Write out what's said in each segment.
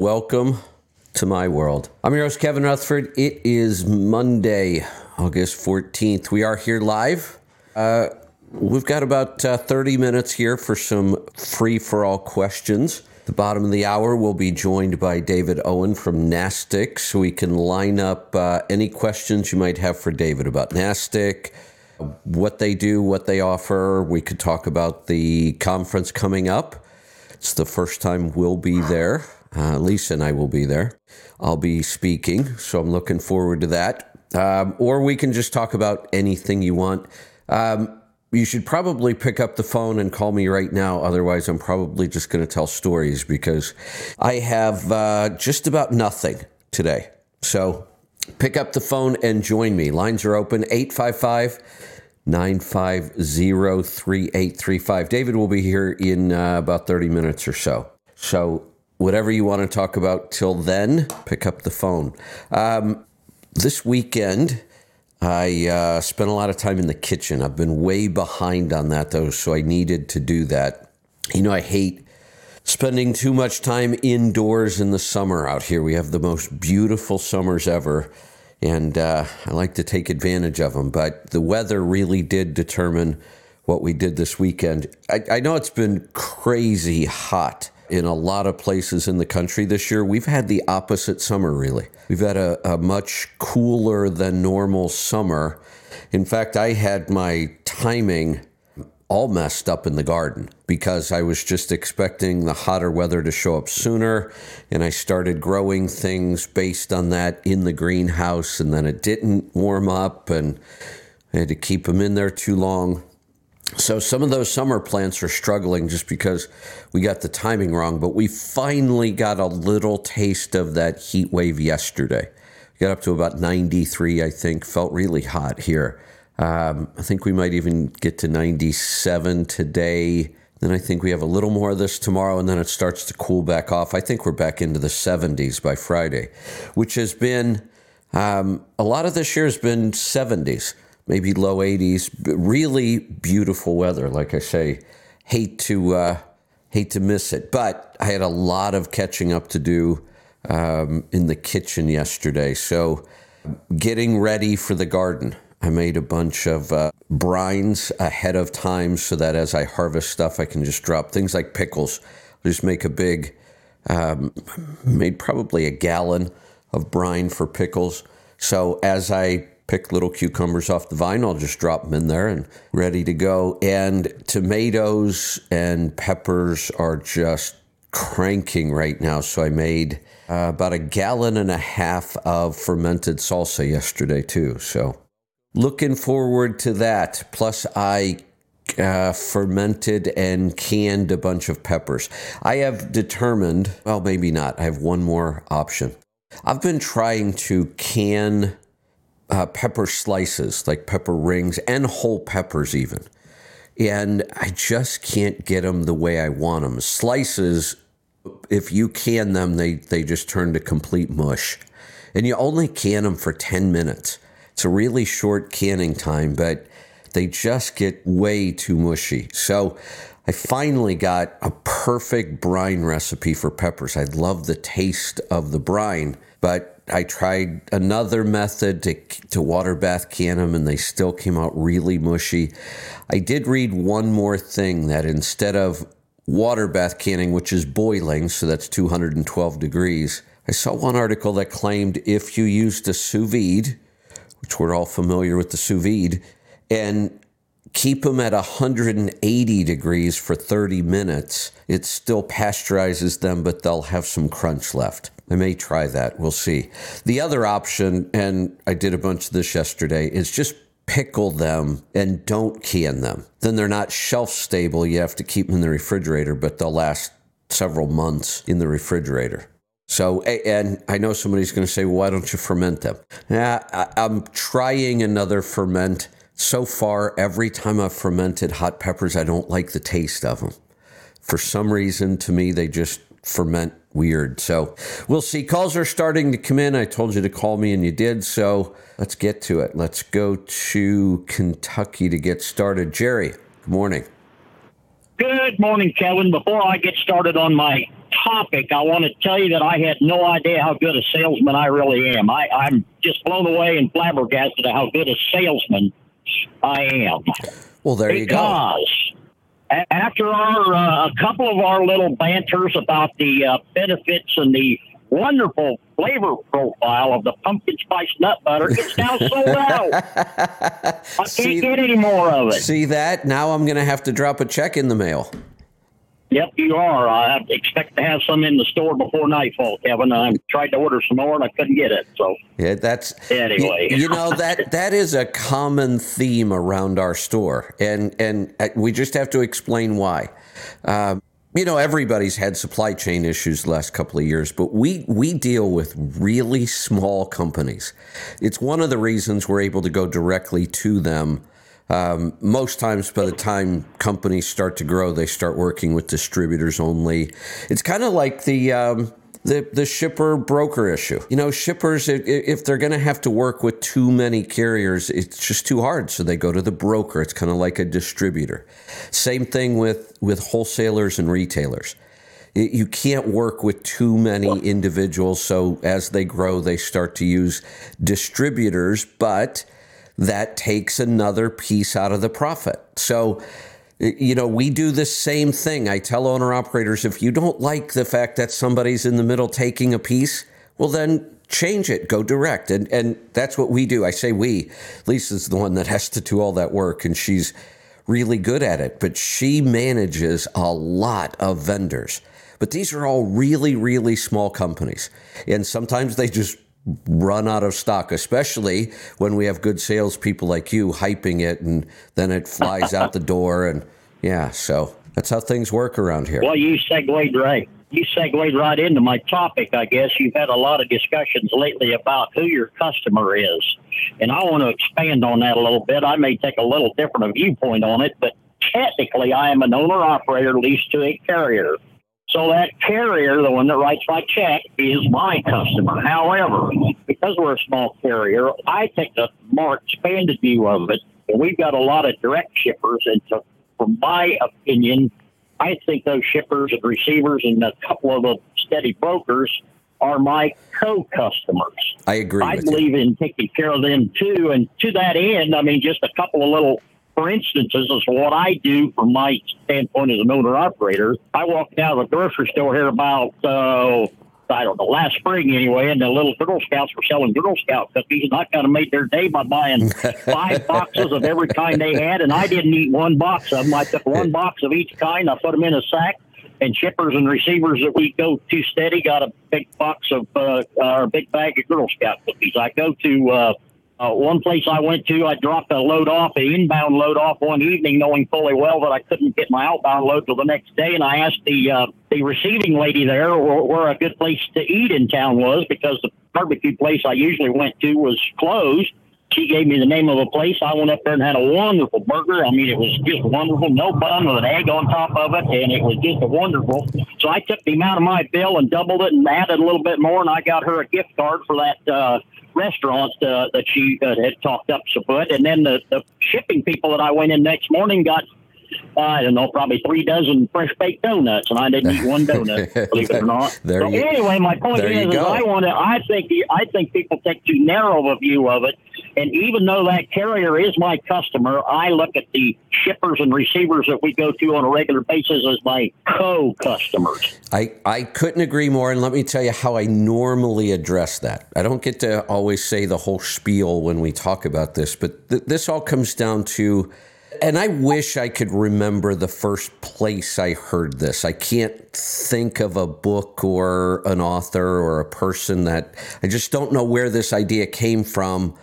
Welcome to my world. I'm your host, Kevin Rutherford. It is Monday, August 14th. We are here live. Uh, we've got about uh, 30 minutes here for some free for all questions. The bottom of the hour, we'll be joined by David Owen from NASTC, so we can line up uh, any questions you might have for David about NASTC, what they do, what they offer. We could talk about the conference coming up. It's the first time we'll be there. Uh, Lisa and I will be there. I'll be speaking, so I'm looking forward to that. Um, or we can just talk about anything you want. Um, you should probably pick up the phone and call me right now. Otherwise, I'm probably just going to tell stories because I have uh, just about nothing today. So pick up the phone and join me. Lines are open 855 950 3835. David will be here in uh, about 30 minutes or so. So whatever you want to talk about till then, pick up the phone. Um, this weekend, I uh, spent a lot of time in the kitchen. I've been way behind on that though, so I needed to do that. You know, I hate spending too much time indoors in the summer out here. We have the most beautiful summers ever, and uh, I like to take advantage of them. But the weather really did determine what we did this weekend. I, I know it's been crazy hot in a lot of places in the country this year. We've had the opposite summer, really. We've had a, a, much cooler than normal summer. In fact, I had my timing all messed up in the garden because I was just expecting the hotter weather to show up sooner. And I started growing things based on that in the greenhouse, and then it didn't warm up, and I had to keep them in there too long. So some of those summer plants are struggling just because we got the timing wrong, but we finally got a little taste of that heat wave yesterday. Got up to about 93, I think, felt really hot here. Um, I think we might even get to 97 today. Then I think we have a little more of this tomorrow, and then it starts to cool back off. I think we're back into the 70s by Friday, which has been um, a lot of this year has been 70s maybe low 80s. Really beautiful weather. Like I say, hate to uh, hate to miss it. But I had a lot of catching up to do um, in the kitchen yesterday. So getting ready for the garden. I made a bunch of uh, brines ahead of time so that as I harvest stuff, I can just drop things like pickles. I'll just make a big, um, made probably a gallon of brine for pickles. So as I pick little cucumbers off the vine. I'll just drop them in there and ready to go. And tomatoes and peppers are just cranking right now. So I made uh, about a gallon and a half of fermented salsa yesterday, too. So looking forward to that. Plus, I uh, fermented and canned a bunch of peppers. I have determined, well, maybe not. I have one more option. I've been trying to can uh, pepper slices, like pepper rings and whole peppers, even. And I just can't get them the way I want them. Slices, if you can them, they, they just turn to complete mush. And you only can them for 10 minutes. It's a really short canning time, but they just get way too mushy. So I finally got a perfect brine recipe for peppers. I love the taste of the brine, but I tried another method to, to water bath can them and they still came out really mushy. I did read one more thing that instead of water bath canning, which is boiling, so that's 212 degrees, I saw one article that claimed if you used a sous vide, which we're all familiar with the sous vide, and keep them at 180 degrees for 30 minutes, it still pasteurizes them, but they'll have some crunch left. I may try that. We'll see. The other option, and I did a bunch of this yesterday, is just pickle them and don't can them. Then they're not shelf stable. You have to keep them in the refrigerator, but they'll last several months in the refrigerator. So, and I know somebody's going to say, well, why don't you ferment them? Yeah, I'm trying another ferment. So far, every time I've fermented hot peppers, I don't like the taste of them. For some reason, to me, they just ferment weird. So we'll see. Calls are starting to come in. I told you to call me and you did. So let's get to it. Let's go to Kentucky to get started. Jerry, good morning. Good morning, Kevin. Before I get started on my topic, I want to tell you that I had no idea how good a salesman I really am. I, I'm just blown away and flabbergasted at how good a salesman I am. Well, there you go. After our uh, a couple of our little banters about the uh, benefits and the wonderful flavor profile of the pumpkin spice nut butter. It's now sold out. I can't see, get any more of it. See that? Now I'm going to have to drop a check in the mail. Yep, you are. I expect to have some in the store before nightfall, Kevin. I tried to order some more and I couldn't get it. So yeah, that's anyway. You, you know that that is a common theme around our store, and and uh, we just have to explain why. Um, you know, everybody's had supply chain issues the last couple of years, but we we deal with really small companies. It's one of the reasons we're able to go directly to them. Um, most times, by the time companies start to grow, they start working with distributors only. It's kind of like the um, the the shipper broker issue. You know, shippers if they're going to have to work with too many carriers, it's just too hard. So they go to the broker. It's kind of like a distributor. Same thing with with wholesalers and retailers. You can't work with too many individuals. So as they grow, they start to use distributors, but that takes another piece out of the profit. So you know, we do the same thing. I tell owner operators if you don't like the fact that somebody's in the middle taking a piece, well, then change it, go direct. And, and that's what we do. I say we. Lisa's the one that has to do all that work, and she's really good at it, but she manages a lot of vendors. But these are all really, really small companies. And sometimes they just run out of stock, especially when we have good salespeople like you hyping it and then it flies out the door. And yeah, so that's how things work around here. Well, you segued right. You segued right into my topic, I guess. You've had a lot of discussions lately about who your customer is. And I want to expand on that a little bit. I may take a little different viewpoint on it, but technically, I am an owner operator leased to a carrier. So that carrier, the one that writes my check, is my customer. However, because we're a small carrier, I take a more expanded view of it. And we've got a lot of direct shippers, and so, from my opinion, I think those shippers and receivers and a couple of the steady brokers are my co-customers. I agree. I believe you. in taking care of them too, and to that end, I mean, just a couple of little for instance, this is what I do from my standpoint as an owner operator. I walked out of a grocery store here about, uh, I don't know, last spring anyway, and the little Girl Scouts were selling Girl Scout cookies, and I kind of made their day by buying five boxes of every kind they had, and I didn't eat one box of them. I took one box of each kind, I put them in a sack, and shippers and receivers that we go to steady got a big box of, uh, or a big bag of Girl Scout cookies. I go to, uh, uh, one place I went to, I dropped a load off, an inbound load off one evening, knowing fully well that I couldn't get my outbound load till the next day. And I asked the uh, the receiving lady there where, a good place to eat in town was because the barbecue place I usually went to was closed. She gave me the name of a place. I went up there and had a wonderful burger. I mean, it was just wonderful. No bun with an egg on top of it, and it was just wonderful. So I took the amount of my bill and doubled it and added a little bit more, and I got her a gift card for that uh, restaurant uh, that she uh, had talked up so good. And then the, the shipping people that I went in next morning got uh, I don't know, probably three dozen fresh baked donuts, and I didn't eat one donut, believe it or not. there so you, anyway, my point is, is I want to. I think I think people take too narrow of a view of it, and even though that carrier is my customer, I look at the shippers and receivers that we go to on a regular basis as my co-customers. I I couldn't agree more, and let me tell you how I normally address that. I don't get to always say the whole spiel when we talk about this, but th- this all comes down to and I wish I could remember the first place I heard this. I can't think of a book or an author or a person that I just don't know where this idea came from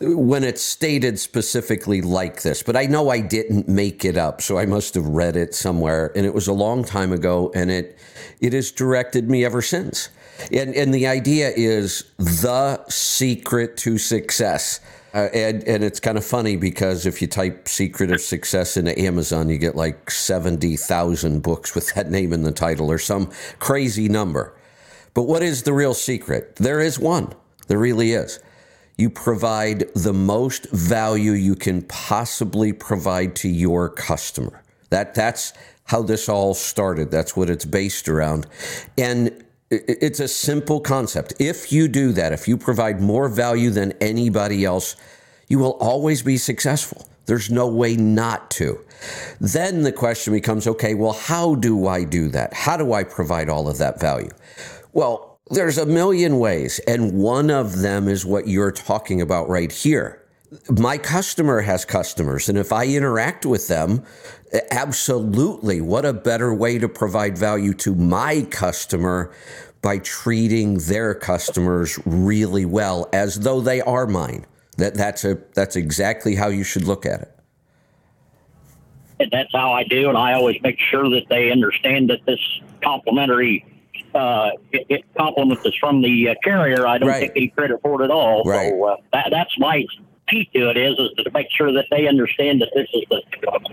when it's stated specifically like this. But I know I didn't make it up, so I must have read it somewhere and it was a long time ago and it it has directed me ever since. And and the idea is the secret to success uh, and and it's kind of funny because if you type "secret of success" into Amazon, you get like seventy thousand books with that name in the title or some crazy number. But what is the real secret? There is one. There really is. You provide the most value you can possibly provide to your customer. That that's how this all started. That's what it's based around. And it's a simple concept. If you do that, if you provide more value than anybody else, you will always be successful. There's no way not to. Then the question becomes okay, well, how do I do that? How do I provide all of that value? Well, there's a million ways, and one of them is what you're talking about right here. My customer has customers, and if I interact with them, absolutely, what a better way to provide value to my customer by treating their customers really well as though they are mine. That that's a that's exactly how you should look at it. And that's how I do, and I always make sure that they understand that this complimentary uh, it, it compliment is from the uh, carrier. I don't right. take any credit for it at all. Right. So uh, that, that's my key to it is is to make sure that they understand that this is the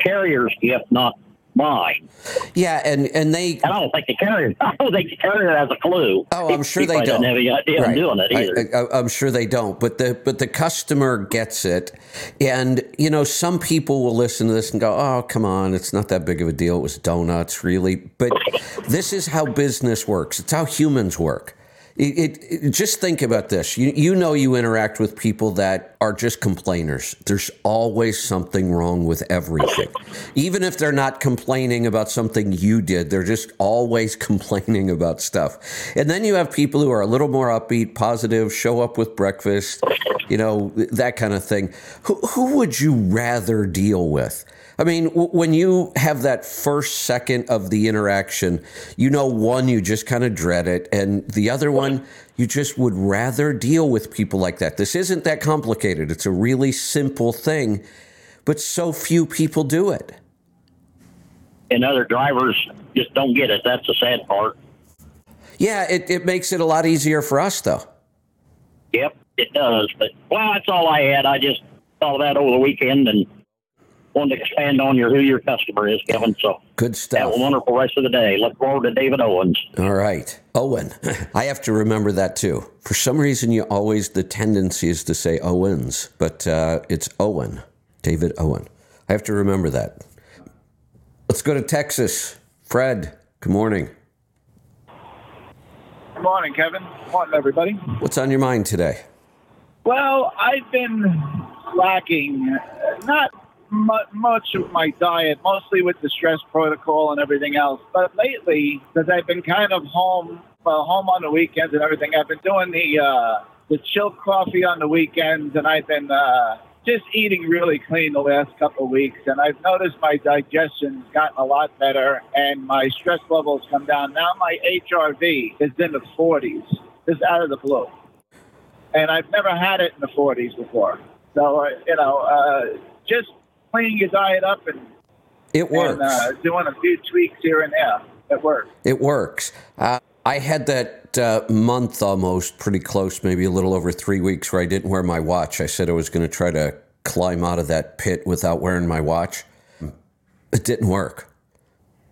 carrier's gift, not mine. Yeah, and and they. And I don't think the carrier. I don't think the carrier has a clue. Oh, I'm sure they don't. Have any idea right. doing it either. I, am sure they don't. But the but the customer gets it, and you know some people will listen to this and go, "Oh, come on, it's not that big of a deal. It was donuts, really." But this is how business works. It's how humans work. It, it, just think about this. You, you know, you interact with people that are just complainers. There's always something wrong with everything. Even if they're not complaining about something you did, they're just always complaining about stuff. And then you have people who are a little more upbeat, positive, show up with breakfast, you know, that kind of thing. Who, who would you rather deal with? I mean, w- when you have that first second of the interaction, you know, one, you just kind of dread it. And the other one, you just would rather deal with people like that. This isn't that complicated. It's a really simple thing, but so few people do it. And other drivers just don't get it. That's the sad part. Yeah, it, it makes it a lot easier for us, though. Yep, it does. But, well, that's all I had. I just thought of that over the weekend and wanted to expand on your who your customer is, Kevin. So good stuff. Have a wonderful rest of the day. Look forward to David Owens. All right, Owen. I have to remember that too. For some reason, you always the tendency is to say Owens, but uh, it's Owen, David Owen. I have to remember that. Let's go to Texas. Fred, good morning. Good morning, Kevin. Good morning, everybody. What's on your mind today? Well, I've been lacking, not much of my diet, mostly with the stress protocol and everything else. But lately, because I've been kind of home, well, home on the weekends and everything, I've been doing the uh, the chilled coffee on the weekends, and I've been uh, just eating really clean the last couple of weeks. And I've noticed my digestion's gotten a lot better, and my stress levels come down. Now my HRV is in the 40s, just out of the blue, and I've never had it in the 40s before. So uh, you know, uh, just cleaning your diet up and it works. And, uh, doing a few tweaks here and there. It works. It works. Uh, I had that uh, month almost pretty close, maybe a little over three weeks, where I didn't wear my watch. I said I was going to try to climb out of that pit without wearing my watch. It didn't work.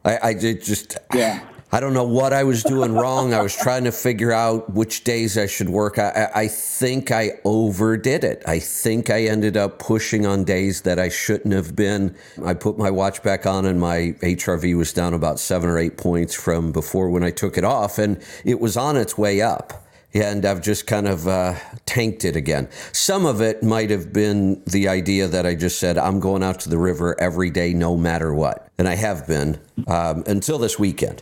I, I did just. Yeah. I don't know what I was doing wrong. I was trying to figure out which days I should work. I, I, think I overdid it. I think I ended up pushing on days that I shouldn't have been. I put my watch back on and my HRV was down about seven or eight points from before when I took it off, and it was on its way up. And I've just kind of uh, tanked it again. Some of it might have been the idea that I just said, I'm going out to the river every day, no matter what. And I have been um, until this weekend.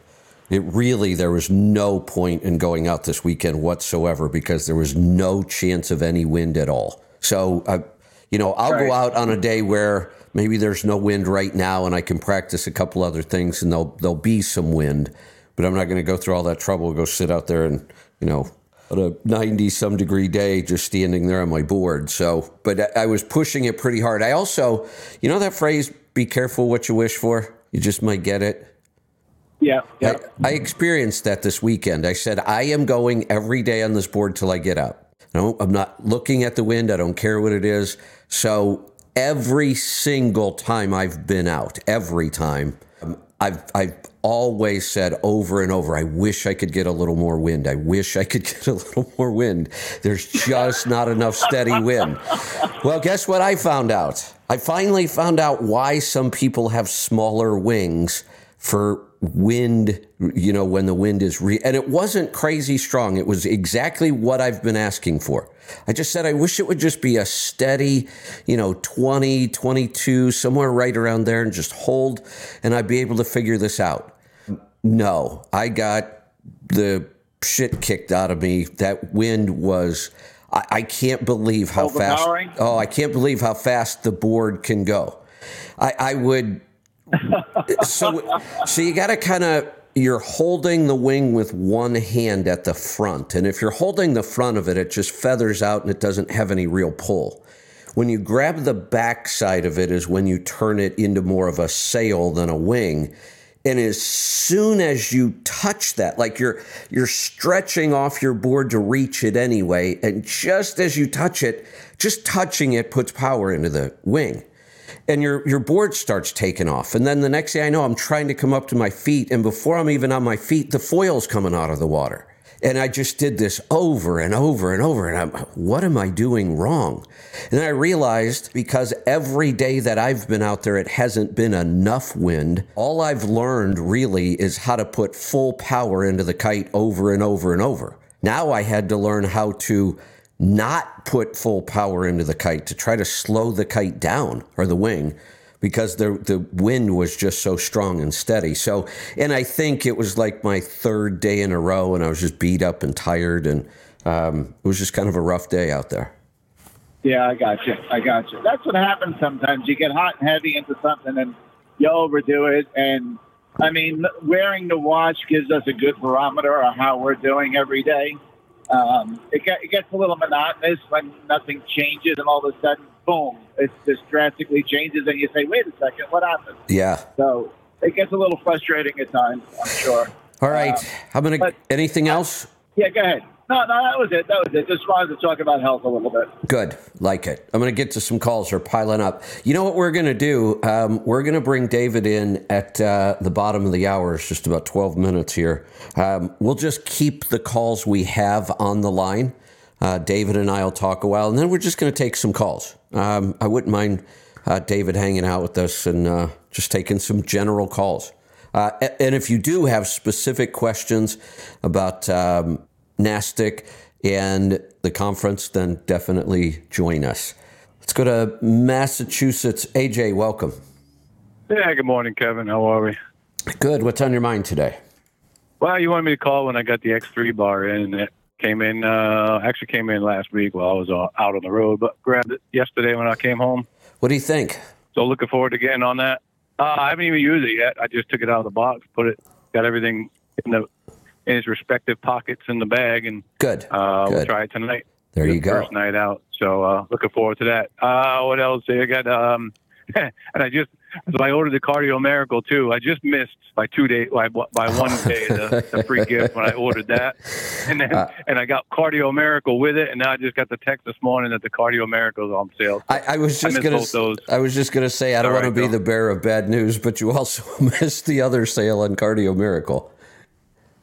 It really, there was no point in going out this weekend whatsoever because there was no chance of any wind at all. So, uh, you know, I'll right. go out on a day where maybe there's no wind right now and I can practice a couple other things and there'll, there'll be some wind, but I'm not going to go through all that trouble, go sit out there and, you know, on a 90 some degree day just standing there on my board. So, but I was pushing it pretty hard. I also, you know, that phrase, be careful what you wish for, you just might get it. Yeah, yeah. I, I, experienced that this weekend. I said, I am going every day on this board till I get up. No, I'm not looking at the wind. I don't care what it is. So every single time I've been out, every time, um, I've, I've always said over and over, I wish I could get a little more wind. I wish I could get a little more wind. There's just not enough steady wind. Well, guess what I found out? I finally found out why some people have smaller wings for wind, you know, when the wind is re, and it wasn't crazy strong. It was exactly what I've been asking for. I just said, I wish it would just be a steady, you know, 20, 22, somewhere right around there and just hold and I'd be able to figure this out. No, I got the shit kicked out of me. That wind was, I, I can't believe how fast. Oh, I can't believe how fast the board can go. I, I would so so you got to kind of you're holding the wing with one hand at the front and if you're holding the front of it it just feathers out and it doesn't have any real pull. When you grab the back side of it is when you turn it into more of a sail than a wing and as soon as you touch that like you're you're stretching off your board to reach it anyway and just as you touch it just touching it puts power into the wing and your your board starts taking off. And then the next thing I know, I'm trying to come up to my feet, and before I'm even on my feet, the foil's coming out of the water. And I just did this over and over and over. And I'm, what am I doing wrong? And I realized because every day that I've been out there, it hasn't been enough wind. All I've learned really is how to put full power into the kite over and over and over. Now I had to learn how to not put full power into the kite to try to slow the kite down or the wing because the the wind was just so strong and steady. So, and I think it was like my third day in a row, and I was just beat up and tired, and um, it was just kind of a rough day out there. Yeah, I got you. I got you. That's what happens sometimes. You get hot and heavy into something, and you overdo it. And I mean, wearing the watch gives us a good barometer of how we're doing every day um, it, get, it gets a little monotonous when nothing changes and all of a sudden, boom, it just drastically changes, and you say, "Wait a second, what happened?" Yeah. So it gets a little frustrating at times. I'm sure. All right, uh, I'm gonna. But, anything else? Yeah, go ahead. No, no, that was it. That was it. Just wanted to talk about health a little bit. Good. Like it. I'm going to get to some calls. They're piling up. You know what we're going to do? Um, we're going to bring David in at uh, the bottom of the hour. It's just about 12 minutes here. Um, we'll just keep the calls we have on the line. Uh, David and I will talk a while, and then we're just going to take some calls. Um, I wouldn't mind uh, David hanging out with us and uh, just taking some general calls. Uh, and if you do have specific questions about um, NASTC and the conference, then definitely join us. Let's go to Massachusetts. AJ, welcome. Yeah, good morning, Kevin. How are we? Good. What's on your mind today? Well, you wanted me to call when I got the X3 bar in. And it came in, uh, actually came in last week while I was uh, out on the road, but grabbed it yesterday when I came home. What do you think? So looking forward to getting on that. Uh, I haven't even used it yet. I just took it out of the box, put it, got everything in the in his respective pockets in the bag, and good. Uh, good. We'll try it tonight. There you go. First night out. So uh, looking forward to that. Uh, what else? I got um, and I just so I ordered the Cardio Miracle too. I just missed by two days, by, by one day, the, the, free gift when I ordered that, and then uh, and I got Cardio Miracle with it, and now I just got the text this morning that the Cardio Miracle is on sale. I, I was just I gonna, I was just gonna say I don't want to be the bearer of bad news, but you also missed the other sale on Cardio Miracle.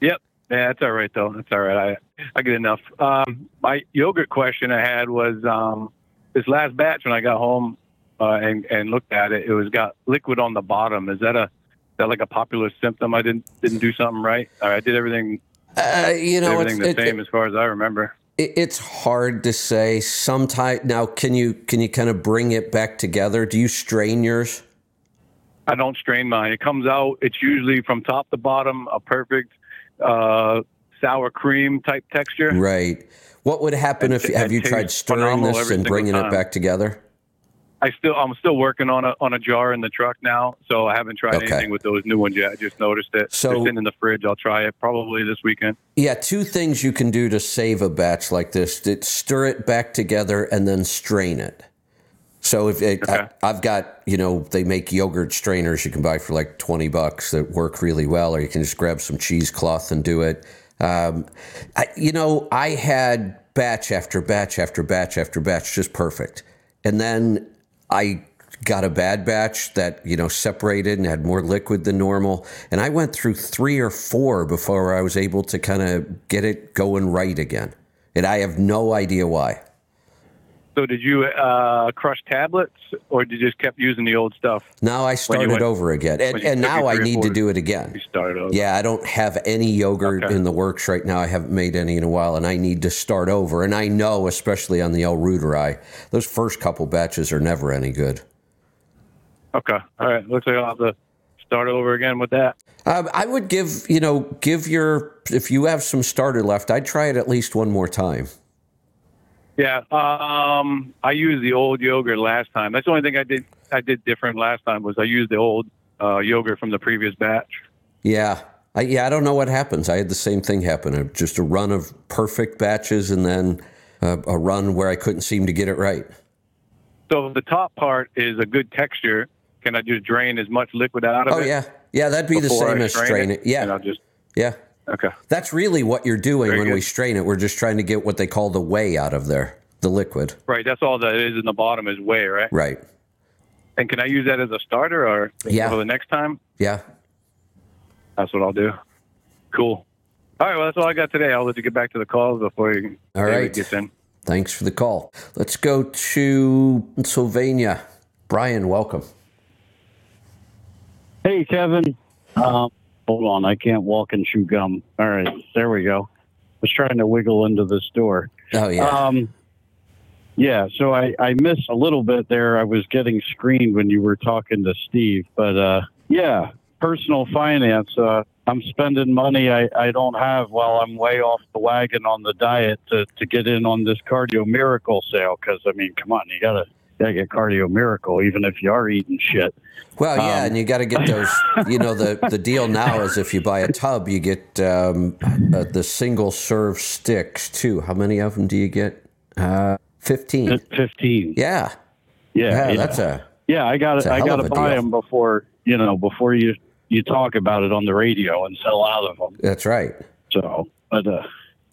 Yep, yeah, that's all right though. That's all right. I I get enough. Um, my yogurt question I had was um, this last batch when I got home uh, and and looked at it, it was got liquid on the bottom. Is that a is that like a popular symptom? I didn't didn't do something right. I did everything. Uh, you know, everything the it, same it, as far as I remember. It, it's hard to say. Sometimes now, can you can you kind of bring it back together? Do you strain yours? I don't strain mine. It comes out. It's usually from top to bottom a perfect uh, sour cream type texture. Right. What would happen if have you tried stirring this and bringing it back together? I still I'm still working on a on a jar in the truck now, so I haven't tried okay. anything with those new ones yet. I just noticed it. So it's in the fridge. I'll try it probably this weekend. Yeah, two things you can do to save a batch like this: stir it back together and then strain it. So if it, okay. I, have got, you know, they make yogurt strainers you can buy for like 20 bucks that work really well, or you can just grab some cheesecloth and do it. Um, I, you know, I had batch after batch after batch after batch, just perfect. And then I got a bad batch that, you know, separated and had more liquid than normal. And I went through three or four before I was able to kind of get it going right again. And I have no idea why. So did you uh, crush tablets, or did you just kept using the old stuff? Now I started went- over again, and, and now I need to do it again. You started over. Yeah, I don't have any yogurt Okay. in the works right now. I haven't made any in a while, and I need to start over. And I know, especially on the L. reuteri, those first couple batches are never any good. Okay. All right. Looks like I'll have to start over again with that. Um, I would give you know give your if you have some starter left, I'd try it at least one more time. Yeah. Um, I used the old yogurt last time. That's the only thing I did. I did different last time was I used the old uh, yogurt from the previous batch. Yeah. I, yeah, I don't know what happens. I had the same thing happen. Uh, Just a run of perfect batches and then uh, a run where I couldn't seem to get it right. So the top part is a good texture. Can I just drain as much liquid out of Oh it? Oh yeah, yeah, that'd be the same as strain it. And Yeah, I'll just yeah. Okay. That's really what you're doing Very when we strain it. We're just trying to get what they call the whey out of there, the liquid. Right. That's all that is in the bottom is whey, right? Right. And can I use that as a starter or Yeah. for the next time? Yeah. That's what I'll do. Cool. All right. Well, that's all I got today. I'll let you get back to the calls before you All David gets in. Thanks for the call. Let's go to Pennsylvania. Brian, welcome. Hey, Kevin. Um, hold on. I can't walk and chew gum. All right. There we go. I was trying to wiggle into this door. Oh yeah. Um, yeah. So I, I missed a little bit there. I was getting screened when you were talking to Steve. But uh, yeah, personal finance. Uh, I'm spending money I, I don't have while I'm way off the wagon on the diet to, to get in on this cardio miracle sale. Because, I mean, come on, you got Gotta get cardio miracle, even if you are eating shit. Well, yeah, Um, and you got to get those. You know, the the deal now is if you buy a tub, you get um, uh, the single serve sticks too. How many of them do you get? Uh, Fifteen. Fifteen. Yeah, Yeah, yeah, yeah. that's a Yeah, I got a I got to buy deal. them before you know before you you talk about it on the radio and sell out of them. that's right. So, but uh,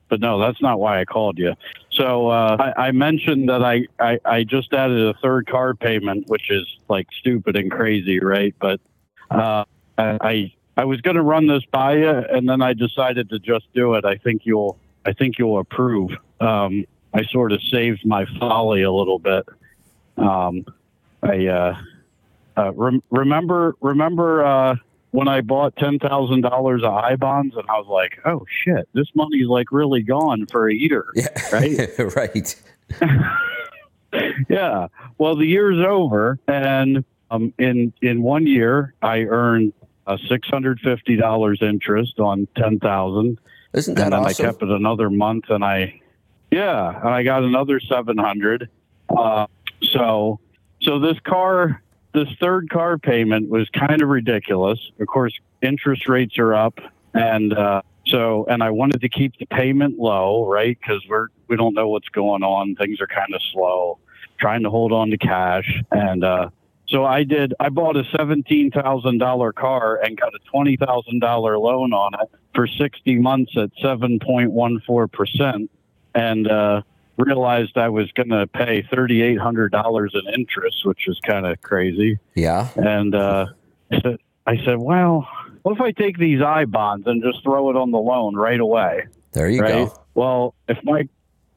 but no, that's not why I called you. So uh, I, I mentioned that I, I I just added a third car payment, which is like stupid and crazy, right? But uh, I I- was going to run this by you, and then I decided to just do it. I think you'll I think you'll approve. Um, I sort of saved my folly a little bit. Um, I uh, uh, rem- remember remember uh, when I bought ten thousand dollars of I bonds, and I was like, "Oh shit, this money's like really gone for a year." Yeah, Right? right. yeah. Well, the year's over, and um, in in one year, I earned uh, six hundred fifty dollars interest on ten thousand, Isn't that and then awesome? I kept it another month, and I, yeah, and I got another seven hundred. Uh, so, so this car, this third car payment was kind of ridiculous. Of course, interest rates are up, and uh, so, and I wanted to keep the payment low, right? Because we're we don't know what's going on. Things are kind of slow. Trying to hold on to cash, and uh, so I did. I bought a seventeen thousand dollar car and got a twenty thousand dollar loan on it for sixty months at seven point one four percent, and uh, realized I was going to pay thirty eight hundred dollars in interest, which is kind of crazy. yeah. And uh, I said- I said, well, what if I take these I bonds and just throw it on the loan right away? There you right? go. Well, if my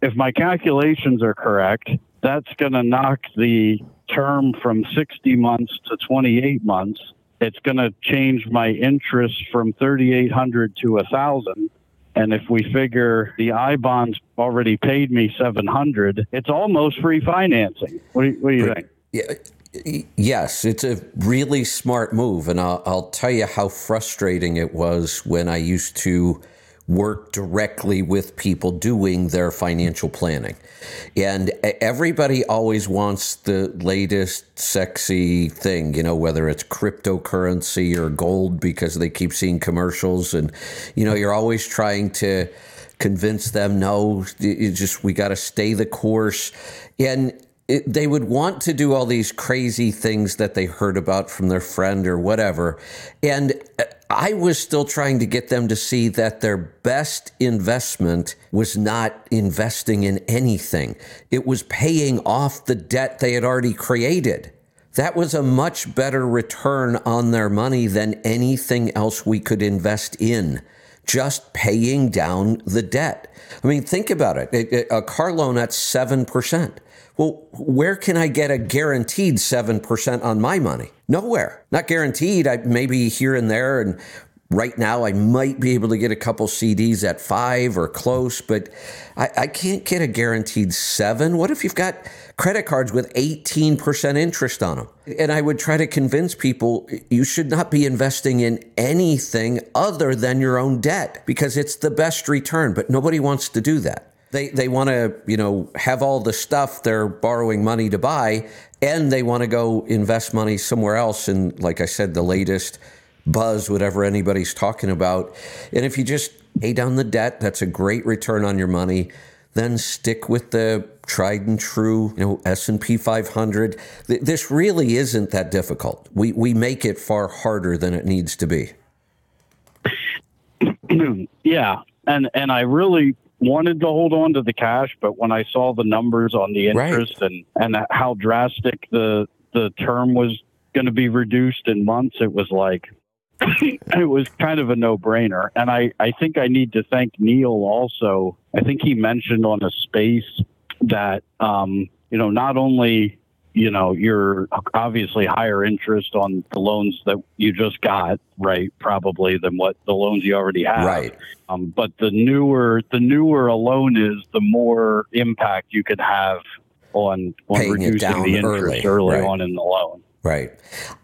if my calculations are correct, that's going to knock the term from 60 months to 28 months. It's going to change my interest from 3,800 to a thousand. And if we figure the I bonds already paid me 700, it's almost free financing. What do you, what do you think? Yeah, yes, it's a really smart move, and I'll, I'll tell you how frustrating it was when I used to work directly with people doing their financial planning. And everybody always wants the latest sexy thing, you know, whether it's cryptocurrency or gold because they keep seeing commercials and you know, you're always trying to convince them no, you just we got to stay the course. And it, they would want to do all these crazy things that they heard about from their friend or whatever. And I was still trying to get them to see that their best investment was not investing in anything, it was paying off the debt they had already created. That was a much better return on their money than anything else we could invest in just paying down the debt. I mean, think about it. A car loan at 7%. Well, where can I get a guaranteed 7% on my money? Nowhere. Not guaranteed. I maybe here and there and right now I might be able to get a couple CDs at five or close, but I, I, can't get a guaranteed seven. What if you've got credit cards with 18% interest on them? And I would try to convince people you should not be investing in anything other than your own debt because it's the best return, but nobody wants to do that. They, they want to, you know, have all the stuff they're borrowing money to buy, and they want to go invest money somewhere else. And like I said, the latest buzz, whatever anybody's talking about. And if you just pay down the debt, that's a great return on your money. Then stick with the tried and true, you know, S&P 500. This really isn't that difficult. We we make it far harder than it needs to be. yeah, and and I really wanted to hold on to the cash, but when I saw the numbers on the interest right. and and how drastic the the term was going to be reduced in months, it was like, it was kind of a no brainer. And I, I think I need to thank Neil also. I think he mentioned on a space that, um, you know, not only, you know, you're obviously higher interest on the loans that you just got, right? Probably than what the loans you already have. Right. Um, but the newer, the newer a loan is, the more impact you could have on, on Paying reducing the interest early, early right. on in the loan. Right.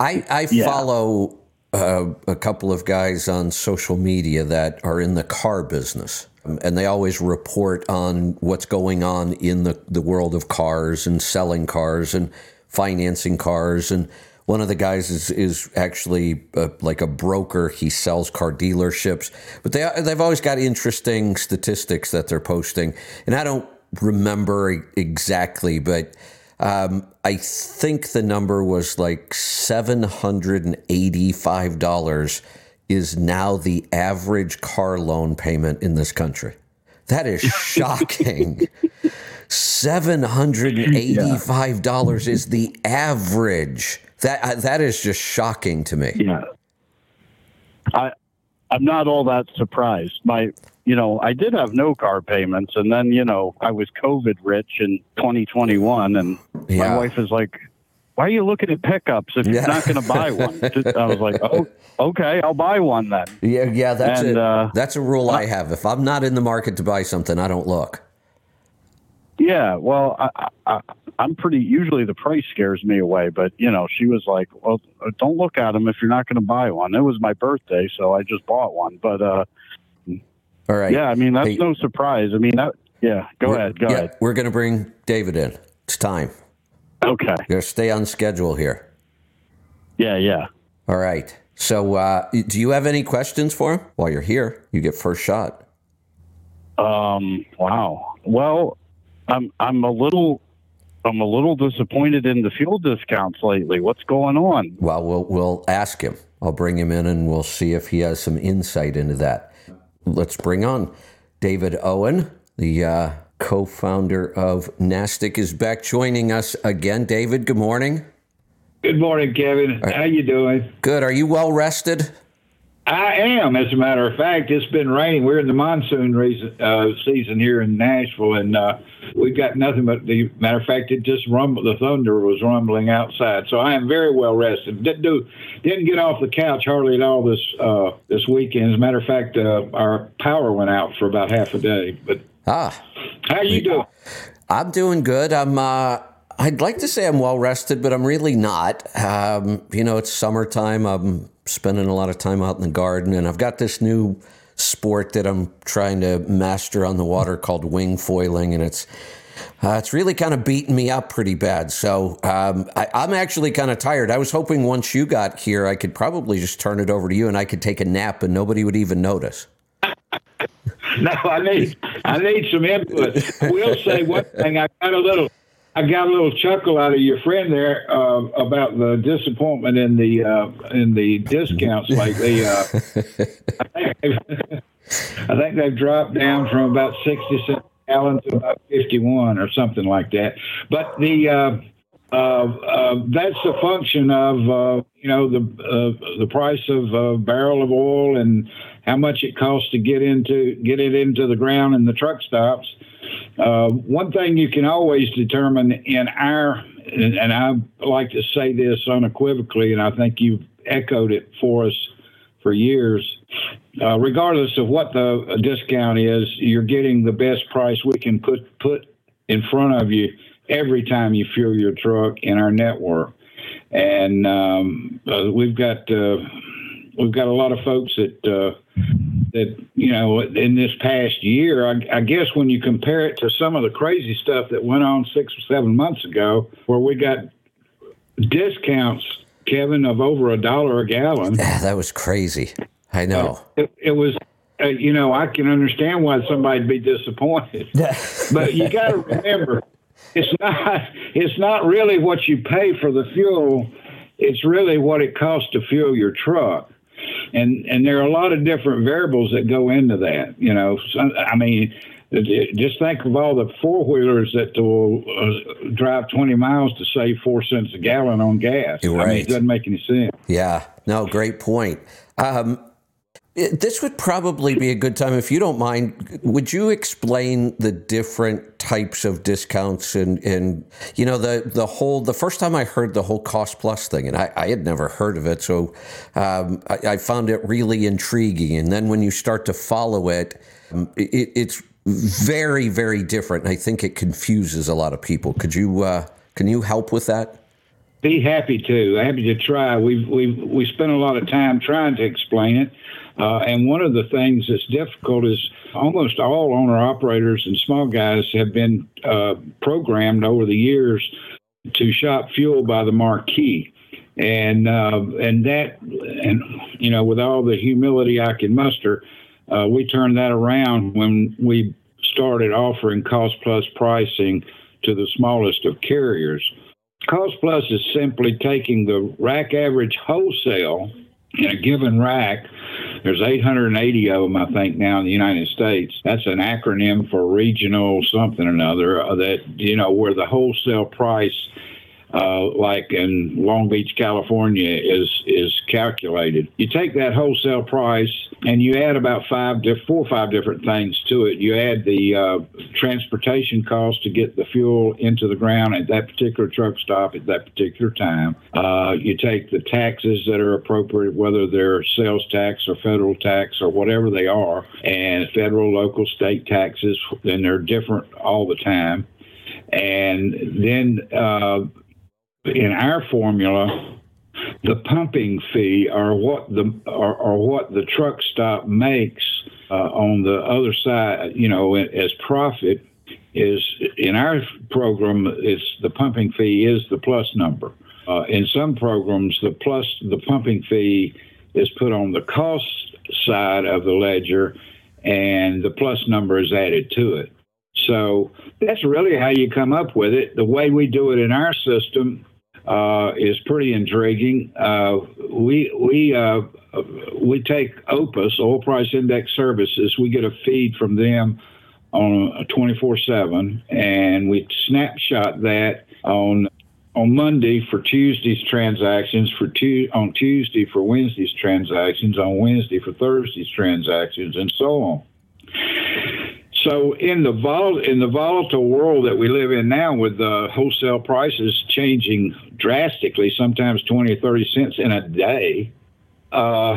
I, I yeah. follow uh, a couple of guys on social media that are in the car business. And they always report on what's going on in the, the world of cars and selling cars and financing cars. And one of the guys is, is actually a, like a broker. He sells car dealerships. But they, they've always got interesting statistics that they're posting. And I don't remember exactly, but um, I think the number was like $785 is now the average car loan payment in this country. That is shocking. $785 is the average. That uh, that is just shocking to me. Yeah. I I'm not all that surprised. My you know, I did have no car payments, and then you know, I was COVID rich in 2021, and yeah. my wife is like, "Why are you looking at pickups if you're not going to buy one?" I was like, "Oh, okay, I'll buy one then." Yeah, yeah, that's and, a uh, that's a rule I have. If I'm not in the market to buy something, I don't look. Yeah, well, I, I, I'm pretty. Usually, the price scares me away, but you know, she was like, "Well, don't look at them if you're not going to buy one." It was my birthday, so I just bought one. But uh, all right. Yeah, I mean that's hey, no surprise. I mean, that, yeah. Go ahead. Go yeah, ahead. We're going to bring David in. It's time. Okay. You got to stay on schedule here. Yeah, yeah. All right. So, uh, do you have any questions for him while you're here? You get first shot. Um. Wow. Well, I'm I'm a little I'm a little disappointed in the fuel discounts lately. What's going on? Well, we'll we'll ask him. I'll bring him in and we'll see if he has some insight into that let's bring on David Owen, the uh, co-founder of Nastic, is back joining us again. David, good morning. Good morning, Kevin. Right. How you doing? Good. Are you well rested? I am. As a matter of fact, it's been raining. We're in the monsoon reason, uh, season here in Nashville, and uh, we've got nothing but the matter of fact, it just rumbled. The thunder was rumbling outside, so I am very well rested. Didn't do, didn't get off the couch hardly at all this uh, this weekend. As a matter of fact, uh, our power went out for about half a day. But ah, how you doing? I'm doing good. I'm. Uh, I'd like to say I'm well rested, but I'm really not. Um, you know, it's summertime. I'm spending a lot of time out in the garden, and I've got this new sport that I'm trying to master on the water called wing foiling, and it's uh, it's really kind of beating me up pretty bad. So um, I, am actually kind of tired. I was hoping once you got here, I could probably just turn it over to you, and I could take a nap, and nobody would even notice. no, I need I need some input. I will say one thing. I got a little I got a little chuckle out of your friend there uh, about the disappointment in the uh, in the discounts lately. Uh, I, think I think they've dropped down from about sixty cents a gallon to about fifty one or something like that. But the uh, uh, uh, that's a function of uh, you know the uh, the price of a barrel of oil and how much it costs to get into get it into the ground and the truck stops. Uh, one thing you can always determine in our and, and I like to say this unequivocally, and I think you've echoed it for us for years. Uh, regardless of what the discount is, you're getting the best price we can put put in front of you every time you fuel your truck in our network. And um, uh, we've got uh, we've got a lot of folks that uh, that you know in this past year. I, I, guess when you compare it to some of the crazy stuff that went on six or seven months ago, where we got discounts, Kevin, of over a dollar a gallon. Yeah, that was crazy. I know. It, it was uh, you know, I can understand why somebody'd be disappointed. but you got to remember, it's not it's not really what you pay for the fuel. It's really what it costs to fuel your truck. And and there are a lot of different variables that go into that. You know, I mean, just think of all the four wheelers that will uh, drive 20 miles to save four cents a gallon on gas. You're right. I mean, it doesn't make any sense. Yeah. No, great point. Um, this would probably be a good time, if you don't mind. Would you explain the different types of discounts and, and you know the the whole the first time I heard the whole cost plus thing, and I, I had never heard of it, so um, I, I, found it really intriguing. And then when you start to follow it, um, it it's very very different. And I think it confuses a lot of people. Could you uh, can you help with that? Be happy to. Happy to try. We've we've we spent a lot of time trying to explain it. Uh, and one of the things that's difficult is almost all owner operators and small guys have been uh, programmed over the years to shop fuel by the marquee. And uh, and that and you know with all the humility I can muster, uh, we turned that around when we started offering cost plus pricing to the smallest of carriers. Cost plus is simply taking the rack average wholesale in a given rack, there's 880 of them, I think, now in the United States. That's an acronym for regional something or another uh, that, you know, where the wholesale price uh, like in Long Beach, California, is is calculated. You take that wholesale price and you add about five, four or five different things to it. You add the uh, transportation cost to get the fuel into the ground at that particular truck stop at that particular time. Uh, you take the taxes that are appropriate, whether they're sales tax or federal tax or whatever they are, and federal, local, state taxes, and they're different all the time and then uh, in our formula, the pumping fee or what the or, or what the truck stop makes uh, on the other side, you know, as profit is in our program. It's the pumping fee is the plus number. Uh, in some programs, the plus the pumping fee is put on the cost side of the ledger, and the plus number is added to it. So that's really how you come up with it. The way we do it in our system uh, is pretty intriguing. Uh, we we uh, we take OPIS Oil Price Index Services. We get a feed from them on 24/7, and we snapshot that on on Monday for Tuesday's transactions, for tu- on Tuesday for Wednesday's transactions, on Wednesday for Thursday's transactions, and so on. So in the vol- in the volatile world that we live in now, with the wholesale prices changing drastically, sometimes twenty or thirty cents in a day, uh,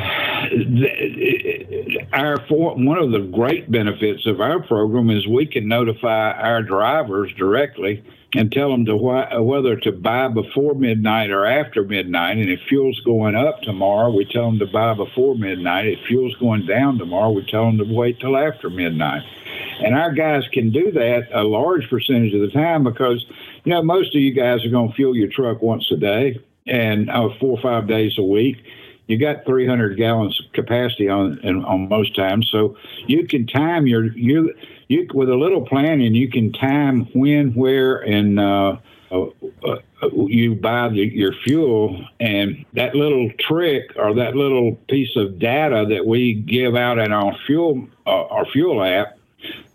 our for- one of the great benefits of our program is we can notify our drivers directly and tell them to wh- whether to buy before midnight or after midnight. And if fuel's going up tomorrow, we tell them to buy before midnight. If fuel's going down tomorrow, we tell them to wait till after midnight. And our guys can do that a large percentage of the time because, you know, most of you guys are going to fuel your truck once a day and uh, four or five days a week. You got 300 gallons capacity on on most times, so you can time your you you with a little planning you can time when, where, and uh, uh, uh, you buy the, your fuel, and that little trick or that little piece of data that we give out in our fuel uh, our fuel app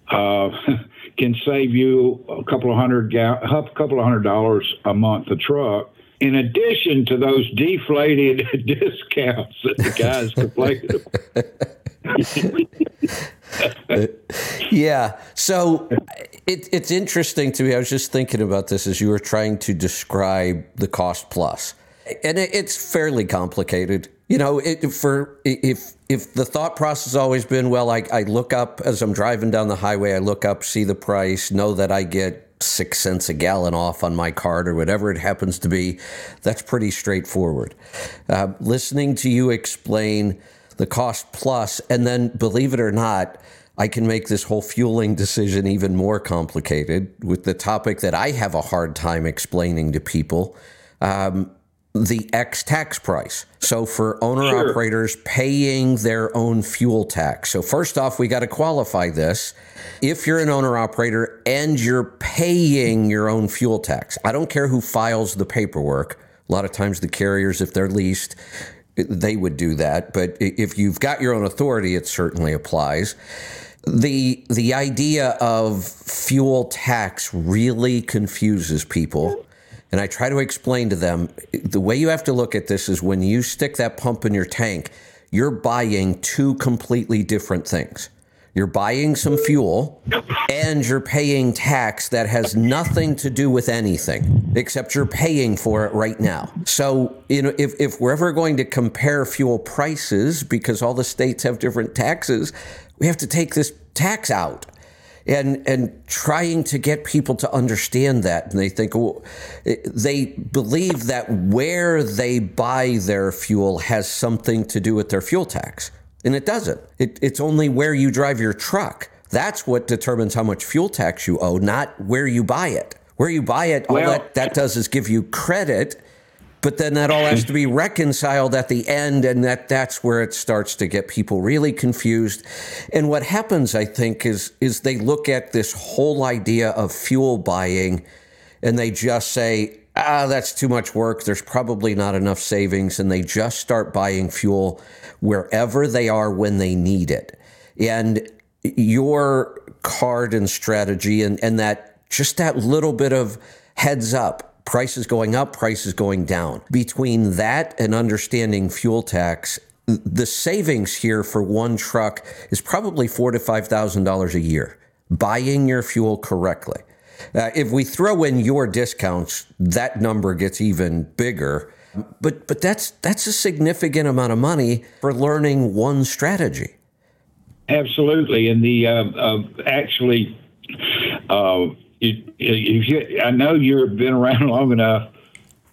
uh, can save you a couple of hundred ga- a couple of hundred dollars a month a truck. In addition to those deflated discounts that the guys complained about. yeah. So it, it's interesting to me. I was just thinking about this as you were trying to describe the cost plus, and it, it's fairly complicated. You know, it, for if if the thought process has always been, well, I, I look up as I'm driving down the highway, I look up, see the price, know that I get six cents a gallon off on my card or whatever it happens to be, that's pretty straightforward. Uh, listening to you explain the cost plus, and then believe it or not, I can make this whole fueling decision even more complicated with the topic that I have a hard time explaining to people. Um, the X tax price. So for owner sure. operators paying their own fuel tax. So first off, we got to qualify this. If you're an owner operator and you're paying your own fuel tax, I don't care who files the paperwork. A lot of times the carriers, if they're leased, they would do that. But if you've got your own authority, it certainly applies. The the idea of fuel tax really confuses people and I try to explain to them the way you have to look at this is when you stick that pump in your tank, you're buying two completely different things. You're buying some fuel and you're paying tax that has nothing to do with anything except you're paying for it right now. So, you know, if, if we're ever going to compare fuel prices because all the states have different taxes, we have to take this tax out and and trying to get people to understand that. And they think well, eh, they believe that where they buy their fuel has something to do with their fuel tax. And it doesn't. It, it's only where you drive your truck. That's what determines how much fuel tax you owe not where you buy it. Where you buy it well, all that, that does is give you credit but then that all has to be reconciled at the end and that that's where it starts to get people really confused. And what happens i think is is they look at this whole idea of fuel buying and they just say ah that's too much work. There's probably not enough savings and they just start buying fuel wherever they are when they need it. And your card and strategy and and that just that little bit of heads up prices going up, prices going down. Between that and understanding fuel tax, the savings here for one truck is probably four to five thousand dollars a year. Buying your fuel correctly. Uh, if we throw in your discounts, that number gets even bigger. But but that's that's a significant amount of money for learning one strategy. Absolutely, and the uh, uh, actually you, you, I know you've been around long enough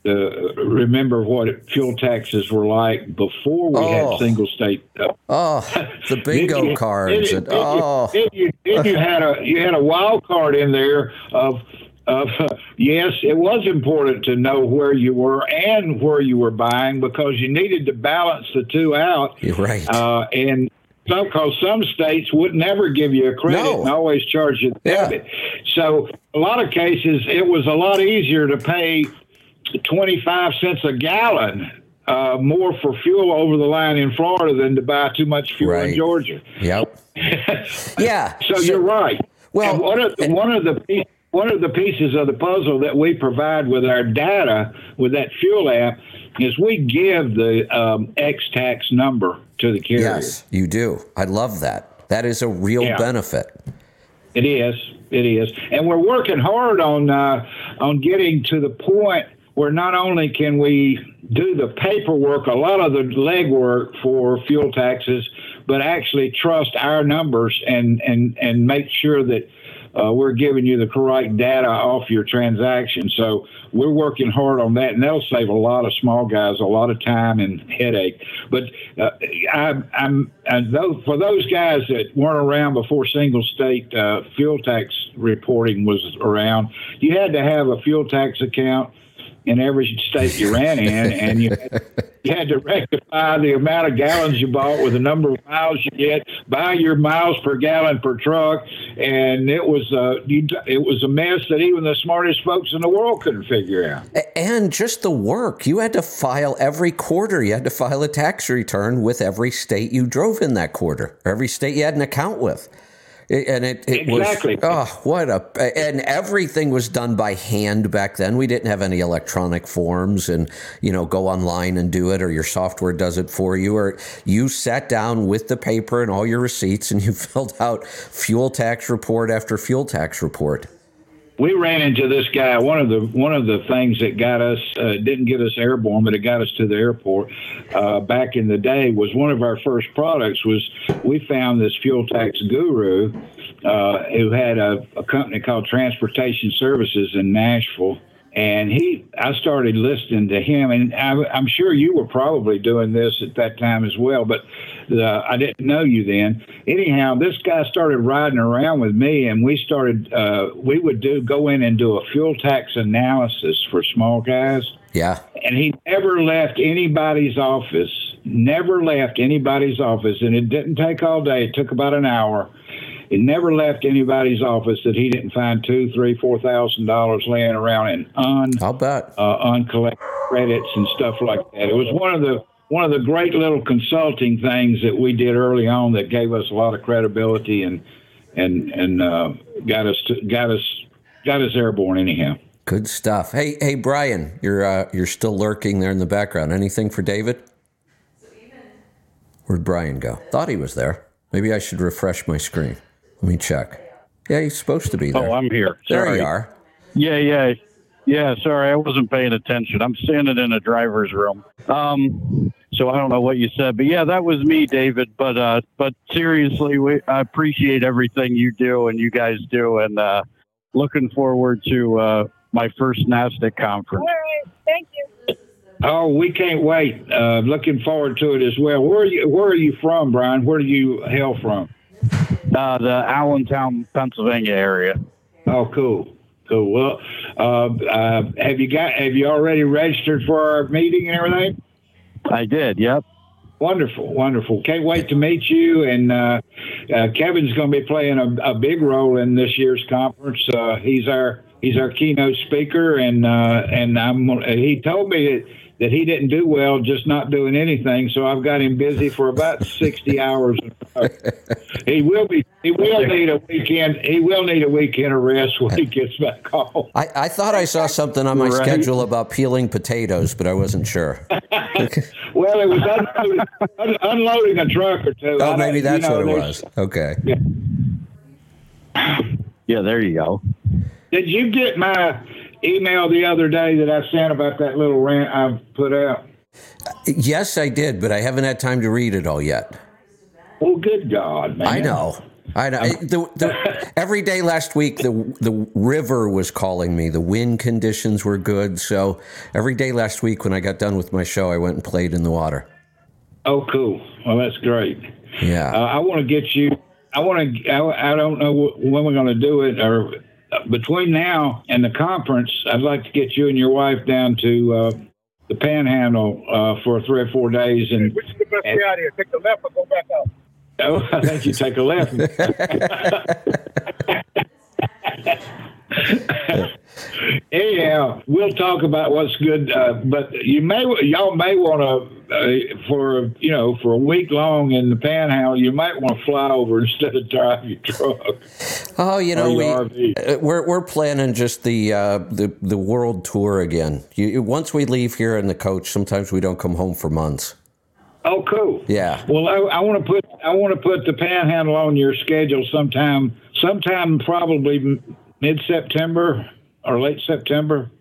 to remember what fuel taxes were like before we oh. had single state. Uh, oh, the bingo you, cards! and, oh, you, you, had a you had a wild card in there of of uh, yes, it was important to know where you were and where you were buying because you needed to balance the two out. You're right. Uh, and because some states would never give you a credit no. and always charge you the debit. So a lot of cases, it was a lot easier to pay 25 cents a gallon uh, more for fuel over the line in Florida than to buy too much fuel right. in Georgia. Yep. yeah. So, so, you're right. Well, and one of the, one of the one of the pieces of the puzzle that we provide with our data with that fuel app is we give the um, X tax number to the carrier. Yes, you do. I love that. That is a real yeah. benefit. It is. It is, and we're working hard on uh, on getting to the point where not only can we do the paperwork, a lot of the legwork for fuel taxes, but actually trust our numbers and and and make sure that uh, we're giving you the correct data off your transaction. So we're working hard on that, and that'll save a lot of small guys a lot of time and headache. But uh, I, I'm and those, for those guys that weren't around before single state uh, fuel tax reporting was around, you had to have a fuel tax account in every state you ran in, and you had, you had to rectify the amount of gallons you bought with the number of miles you get, by your miles per gallon per truck, and it was you, it was a mess that even the smartest folks in the world couldn't figure out. And just the work you had to file every quarter. You had to file a tax return with every state you drove in that quarter, every state you had an account with. And it, it Exactly. was oh what a and everything was done by hand back then we didn't have any electronic forms and you know go online and do it or your software does it for you or you sat down with the paper and all your receipts and you filled out fuel tax report after fuel tax report we ran into this guy. One of the one of the things that got us uh, didn't get us airborne, but it got us to the airport uh, back in the day was one of our first products. Was we found this fuel tax guru uh, who had a, a company called Transportation Services in Nashville. And he, I started listening to him, and I, I'm sure you were probably doing this at that time as well, but uh, I didn't know you then. Anyhow, this guy started riding around with me, and we started. Uh, we would do go in and do a fuel tax analysis for small guys, yeah and he never left anybody's office. Never left anybody's office, and it didn't take all day. It took about an hour. It never left anybody's office that he didn't find two, three, four thousand dollars laying around in un I'll bet uh, uncollected credits and stuff like that. It was one of the one of the great little consulting things that we did early on that gave us a lot of credibility and and and uh, got us to, got us got us airborne anyhow. good stuff. Hey hey Brian you're uh, you're still lurking there in the background. Anything for David? Where'd Brian go? Thought he was there. Maybe I should refresh my screen. Let me check. Yeah he's supposed to be there. Oh, I'm here. there Sorry. you are. Yeah, yeah, yeah. Sorry, I wasn't paying attention. I'm standing in a driver's room. Um, so I don't know what you said, but yeah, that was me, David. But uh, but seriously, we I appreciate everything you do and you guys do, and uh, looking forward to uh, my first NASTC conference. All right. Thank you. Oh, we can't wait. Uh, looking forward to it as well. Where are you Where are you from, Brian? Where do you hail from? Uh, the Allentown, Pennsylvania area. Oh, cool. Cool. Well, uh, uh, have you got have you already registered for our meeting and everything? I did. Yep. Wonderful, wonderful. Can't wait to meet you. And uh, uh, Kevin's going to be playing a, a big role in this year's conference. Uh, he's our he's our keynote speaker, and uh, and I'm he told me that, that he didn't do well just not doing anything. So I've got him busy for about sixty hours. he will be he will need a weekend. He will need a weekend of rest when he gets back home. I, I thought I saw something on my Right. schedule about peeling potatoes, but I wasn't sure. Well, it was unloading, un- unloading a truck or two. Oh, don't- maybe you that's know, what it was. Okay. Yeah. Yeah. There you go. Did you get my email the other day that I sent about that little rant I've put out? Yes, I did, but I haven't had time to read it all yet. Well, good God, man. I know. I know. The, the, every day last week, the the river was calling me. The wind conditions were good, so every day last week, when I got done with my show, I went and played in the water. Oh, cool. Well, that's great. Yeah. Uh, I want to get you. I want to. I, I don't know when we're going to do it, or between now and the conference, I'd like to get you and your wife down to uh, the Panhandle uh, for three or four days, and Which is the best way out here? Take the left or go back out? oh, I think you take a left. Anyhow, we'll talk about what's good, uh, but you may y'all may want to uh, for you know for a week long in the Panhandle, you might want to fly over instead of drive your truck. Oh, you know, we RV. uh, we're we're planning just the uh, the the world tour again. You, once we leave here in the coach, sometimes we don't come home for months. Oh, cool. Yeah. Well, I, I want to put I want to put the Panhandle on your schedule sometime. Sometime probably mid September or late September.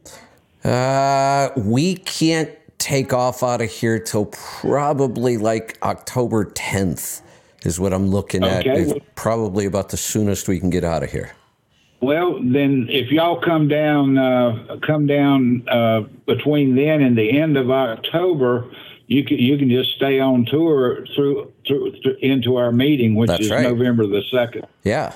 Uh, we can't take off out of here till probably like October 10th is what I'm looking at. Okay. It's probably about the soonest we can get out of here. Well, then, if y'all come down, uh, come down uh, between then and the end of October, you can you can just stay on tour through through, through into our meeting, which That's is right. November the second. Yeah.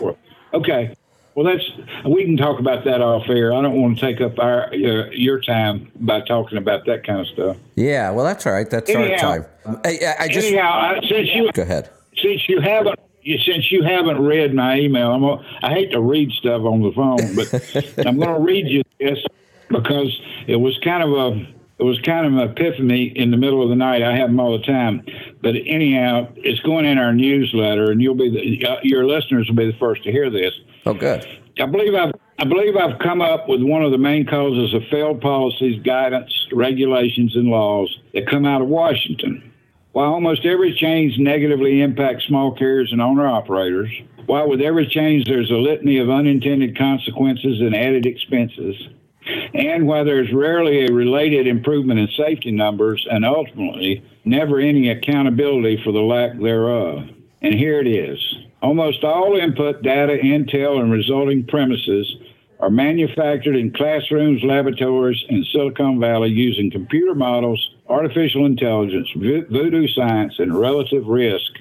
Okay. Well, that's we can talk about that off air. I don't want to take up our uh, your time by talking about that kind of stuff. Yeah. Well, that's all right. That's our time. I, I- just Anyhow, since you go ahead. since you haven't since you haven't read my email, I'm I hate to read stuff on the phone, but I'm going to read you this because it was kind of a it was kind of an epiphany in the middle of the night. I have them all the time, but anyhow, it's going in our newsletter, and you'll be the, uh, your listeners will be the first to hear this. Oh, good. I believe I've I believe I've come up with one of the main causes of failed policies, guidance, regulations, and laws that come out of Washington. While almost every change negatively impacts small carriers and owner operators, while with every change there's a litany of unintended consequences and added expenses, and while there's rarely a related improvement in safety numbers and ultimately never any accountability for the lack thereof. And here it is. Almost all input data, intel, and resulting premises are manufactured in classrooms, laboratories, in Silicon Valley using computer models, artificial intelligence, voodoo science, and relative risk.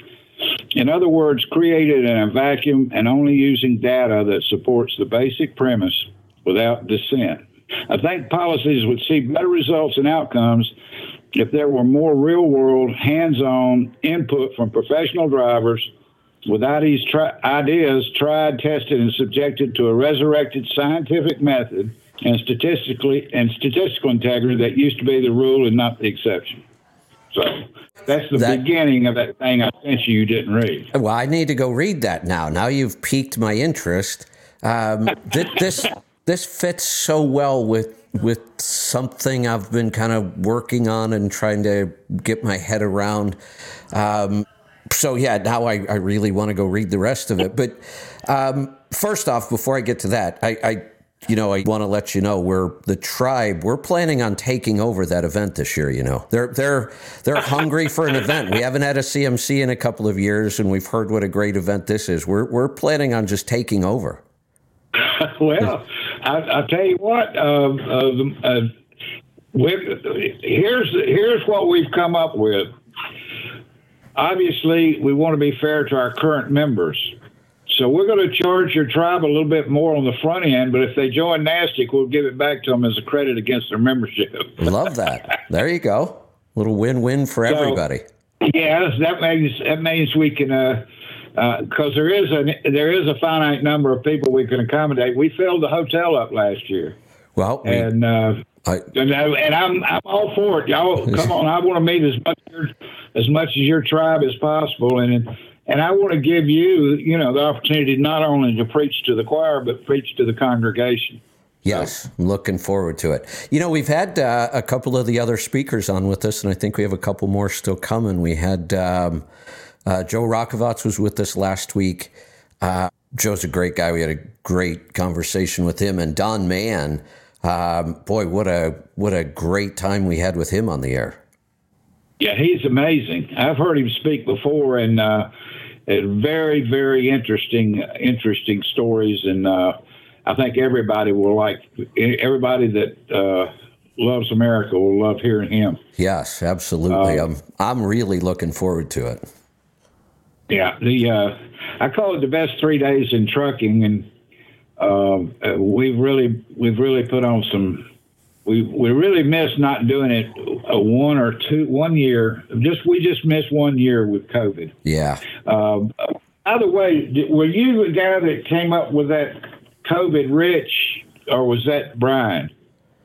In other words, created in a vacuum and only using data that supports the basic premise without dissent. I think policies would see better results and outcomes if there were more real world, hands on input from professional drivers without these tri- ideas tried, tested, and subjected to a resurrected scientific method and statistically and statistical integrity that used to be the rule and not the exception. So that's the that, beginning of that thing I sent you. You didn't read. Well, I need to go read that now. Now you've piqued my interest. Um, th- this this fits so well with with something I've been kind of working on and trying to get my head around. Um, so yeah, now I, I really want to go read the rest of it. But um, first off, before I get to that, I, I you know, I want to let you know we're the tribe. We're planning on taking over that event this year. You know, they're they're they're hungry for an event. We haven't had a CMC in a couple of years, and we've heard what a great event this is. We're we're planning on just taking over. well, I, will tell you what. Uh, uh, uh, here's here's what we've come up with obviously we want to be fair to our current members. So we're going to charge your tribe a little bit more on the front end, but if they join NASTC, we'll give it back to them as a credit against their membership. Love that. There you go. Little win-win for so, everybody. Yes, that means that means we can because uh, uh, there is a there is a finite number of people we can accommodate. We filled the hotel up last year. Well, we, and uh, I, and, I, and I'm I'm all for it. Y'all come on. I want to meet as much as much as your tribe as possible, and and I want to give you you know the opportunity not only to preach to the choir but preach to the congregation. Yes, I'm looking forward to it. You know, we've had uh, a couple of the other speakers on with us, and I think we have a couple more still coming. We had um, uh, Joe Rajkovacz was with us last week. Uh, Joe's a great guy. We had a great conversation with him, and Don Mann um, boy, what a what a great time we had with him on the air. Yeah, he's amazing. I've heard him speak before, and uh, very, very interesting, interesting stories. And uh, I think everybody will like everybody that uh, loves America will love hearing him. Yes, absolutely. Um, I'm I'm really looking forward to it. Yeah, the uh, I call it the best three days in trucking, and um, uh, we've really we've really put on some. We we really missed not doing it a one or two one year. Just we just missed one year with COVID. Yeah. Um, by the way, were you the guy that came up with that COVID rich, or was that Brian?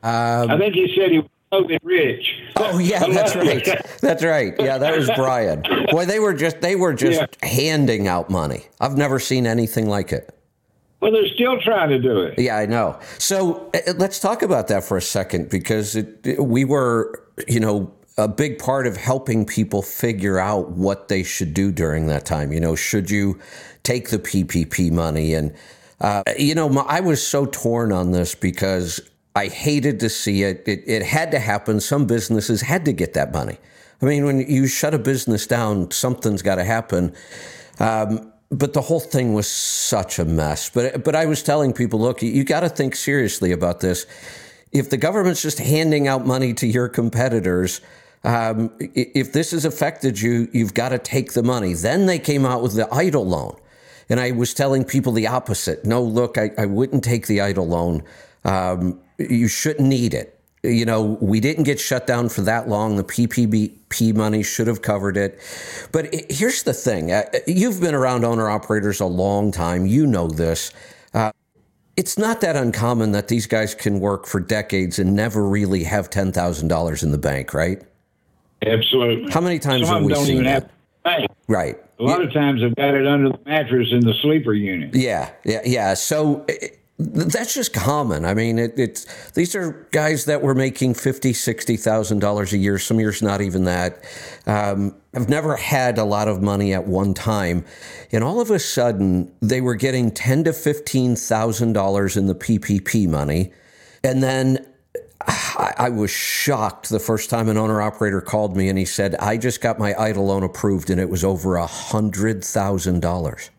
Um, I think he said he was COVID rich. Oh yeah, that's right. That's right. Yeah, that was Brian. Boy, they were just they were just yeah. handing out money. I've never seen anything like it. Well, they're still trying to do it. Yeah, I know. So uh, let's talk about that for a second because it, we were, you know, a big part of helping people figure out what they should do during that time. You know, should you take the PPP money? And, uh, you know, I was so torn on this because I hated to see it. it. It had to happen. Some businesses had to get that money. I mean, when you shut a business down, something's got to happen. Um, but the whole thing was such a mess. But but I was telling people, look, you, you got to think seriously about this. If the government's just handing out money to your competitors, um, if this has affected you, you've got to take the money. Then they came out with the EIDL loan. And I was telling people the opposite. No, look, I, I wouldn't take the EIDL loan. Um, you shouldn't need it you know, we didn't get shut down for that long. The PPP money should have covered it. But here's the thing uh, you've been around owner operators a long time. You know this. Uh, it's not that uncommon that these guys can work for decades and never really have ten thousand dollars in the bank, right? Absolutely. How many times Some have we seen that? have to pay. Right. A lot of times they've got it under the mattress in the sleeper unit. Yeah, yeah, yeah. So that's just common. I mean, it, it's these are guys that were making fifty, sixty thousand dollars a year. Some years not even that. Um, I've never had a lot of money at one time, and all of a sudden they were getting ten to fifteen thousand dollars in the PPP money, and then I, I was shocked the first time an owner operator called me and he said, I just got my EIDL loan approved and it was over a hundred thousand dollars.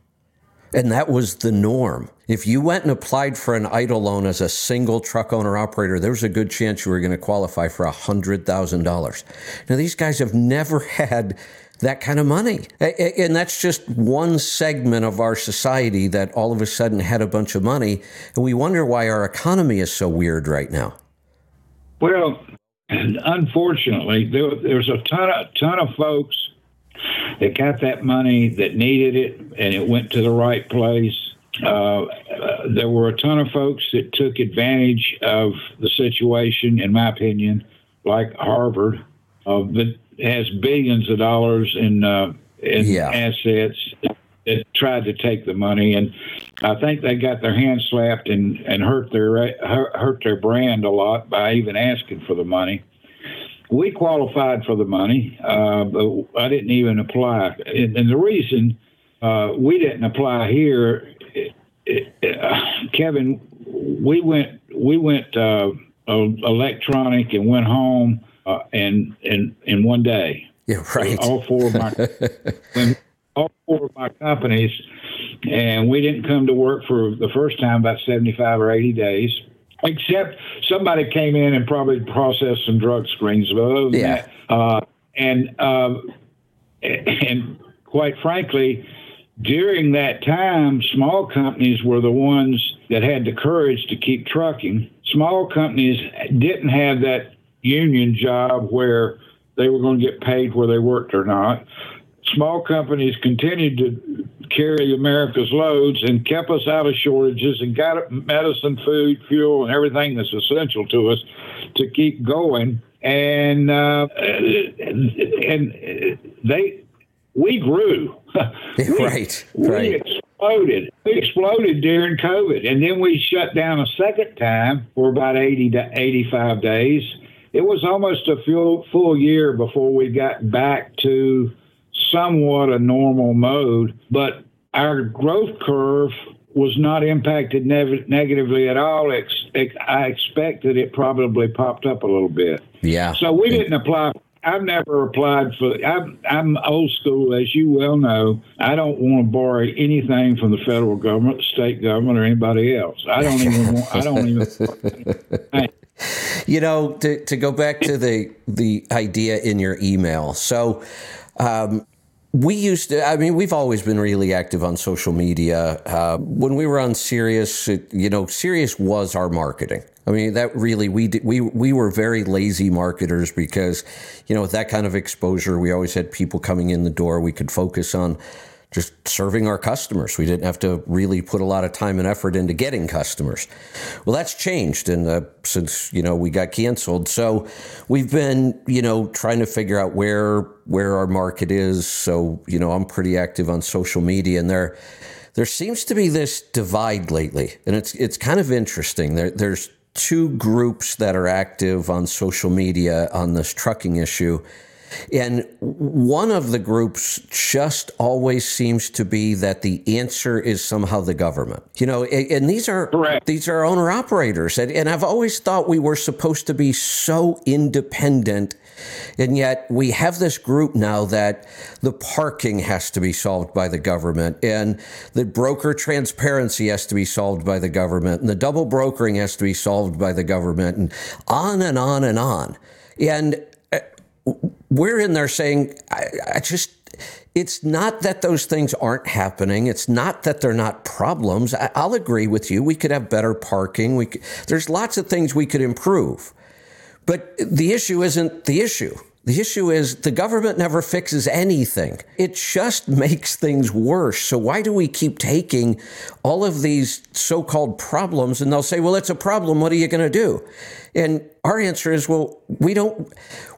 And that was the norm. If you went and applied for an EIDL loan as a single truck owner operator, there was a good chance you were going to qualify for $100,000. Now, these guys have never had that kind of money. And that's just one segment of our society that all of a sudden had a bunch of money. And we wonder why our economy is so weird right now. Well, unfortunately, there, there's a ton of ton of folks that got that money that needed it, and it went to the right place. Uh, there were a ton of folks that took advantage of the situation, in my opinion, like Harvard, uh, that has billions of dollars in uh, in Yeah. assets that tried to take the money, and I think they got their hands slapped and, and hurt their hurt their brand a lot by even asking for the money. We qualified for the money, uh, but I didn't even apply, and, and the reason uh, we didn't apply here, uh, Kevin, we went we went uh, electronic and went home uh, and in in one day. Yeah, right. All four of my when all four of my companies, and we didn't come to work for the first time about seventy-five or eighty days. Except somebody came in and probably processed some drug screens. But other than Yeah. that, uh, and uh, and quite frankly, during that time, small companies were the ones that had the courage to keep trucking. Small companies didn't have that union job where they were going to get paid where they worked or not. Small companies continued to carry America's loads and kept us out of shortages and got medicine, food, fuel, and everything that's essential to us to keep going. And uh, and they we grew. Right, we right. exploded. We exploded during COVID, and then we shut down a second time for about eighty to eighty-five days. It was almost a full full year before we got back to somewhat a normal mode, but our growth curve was not impacted nev- negatively at all. Ex- ex- I expected it probably popped up a little bit. Yeah. So we didn't apply. I've never applied for. I'm, I'm old school, as you well know. I don't want to borrow anything from the federal government, the state government, or anybody else. I don't even want. I don't even. You know, to, to go back to the the idea in your email. So, um, we used to. I mean, we've always been really active on social media. Uh, when we were on Sirius, it, you know, Sirius was our marketing. I mean, that really we did, we we were very lazy marketers because, you know, with that kind of exposure, we always had people coming in the door. We could focus on just serving our customers. We didn't have to really put a lot of time and effort into getting customers. Well, that's changed, and uh, since you know we got canceled, so we've been you know trying to figure out where where our market is. So you know I'm pretty active on social media, and there there seems to be this divide lately, and it's it's kind of interesting. There, there's two groups that are active on social media on this trucking issue. And one of the groups just always seems to be that the answer is somehow the government. You know, and and these are Correct. these are owner operators, and, and I've always thought we were supposed to be so independent, and yet we have this group now that the parking has to be solved by the government, and the broker transparency has to be solved by the government, and the double brokering has to be solved by the government, and on and on and on, and uh, we're in there saying, I, I just, it's not that those things aren't happening. It's not that they're not problems. I, I'll agree with you. We could have better parking. We could, there's lots of things we could improve. But the issue isn't the issue. The issue is the government never fixes anything. It just makes things worse. So why do we keep taking all of these so-called problems and they'll say, "Well, it's a problem. What are you going to do?" And our answer is, "Well, we don't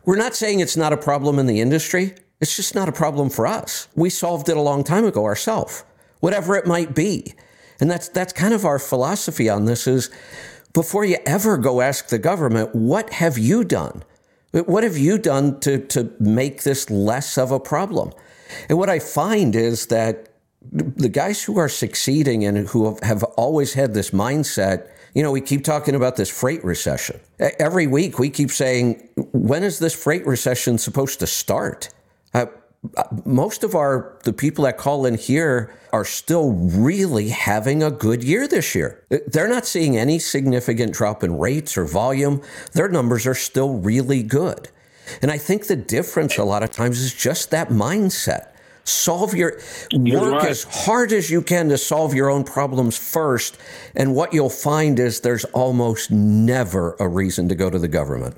we're not saying it's not a problem in the industry. It's just not a problem for us. We solved it a long time ago ourselves. Whatever it might be." And that's that's kind of our philosophy on this is before you ever go ask the government, "What have you done?" What have you done to, to make this less of a problem? And what I find is that the guys who are succeeding and who have always had this mindset, you know, we keep talking about this freight recession. Every week we keep saying, when is this freight recession supposed to start? Uh, most of our the people that call in here are still really having a good year this year. They're not seeing any significant drop in rates or volume. Their numbers are still really good. And I think the difference a lot of times is just that mindset. Solve your work right. as hard as you can to solve your own problems first. And what you'll find is there's almost never a reason to go to the government.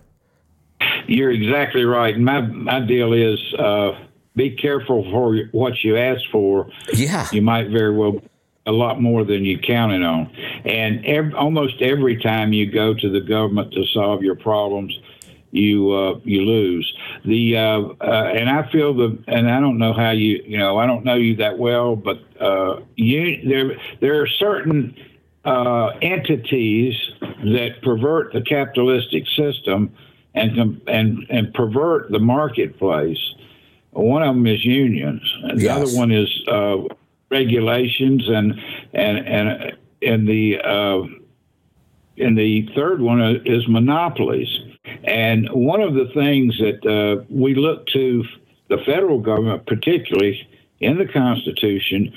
You're exactly right. My my deal is uh, be careful for what you ask for. Yeah. You might very well a lot more than you counted on. And every, almost every time you go to the government to solve your problems, you uh, you lose. The uh, uh, and I feel the and I don't know how you you know I don't know you that well, but uh, you there there are certain uh, entities that pervert the capitalistic system and and and pervert the marketplace. One of them is unions. The yes. other one is uh, regulations, and and and and the uh, and the third one is monopolies. And one of the things that uh, we look to the federal government, particularly in the Constitution,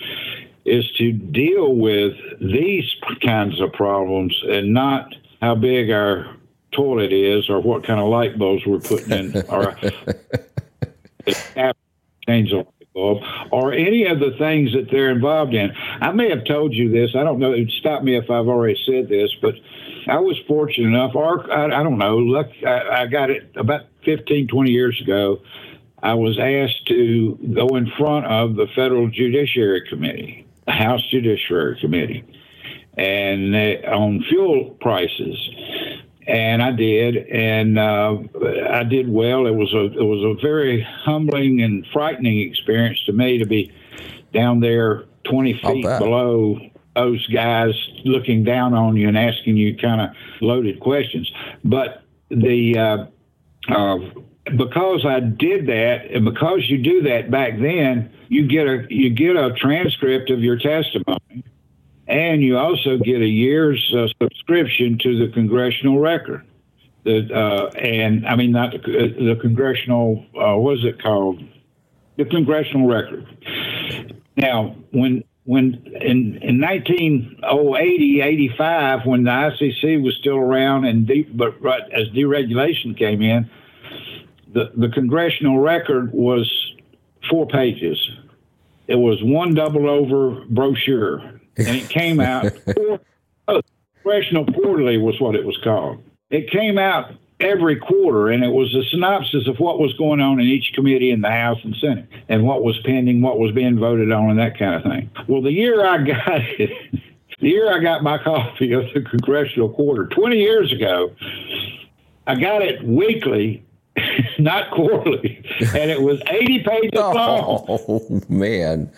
is to deal with these kinds of problems and not how big our toilet is or what kind of light bulbs we're putting in or change the light bulb, or any of the things that they're involved in. I may have told you this. I don't know. Stop me if I've already said this, but I was fortunate enough, or I, I don't know. Look, I, I got it about 15, 20 years ago. I was asked to go in front of the Federal Judiciary Committee, the House Judiciary Committee, and on fuel prices and I did, and uh, I did well. It was a it was a very humbling and frightening experience to me to be down there, twenty feet below those guys, looking down on you and asking you kind of loaded questions. But the uh, uh, because I did that, and because you do that back then, you get a you get a transcript of your testimony and you also get a year's uh, subscription to the congressional record. The uh, and I mean not the, the congressional uh, what is it called? The congressional record. Now, when when in in 1980, 85, when the ICC was still around and de- but right, as deregulation came in, the the congressional record was four pages. It was one double over brochure and it came out. oh, Congressional Quarterly was what it was called. It came out every quarter, and it was a synopsis of what was going on in each committee in the House and Senate, and what was pending, what was being voted on, and that kind of thing. Well, the year I got it, the year I got my copy of the Congressional Quarter, 20 years ago, I got it weekly not quarterly, and it was 80 pages oh, long. Oh, man.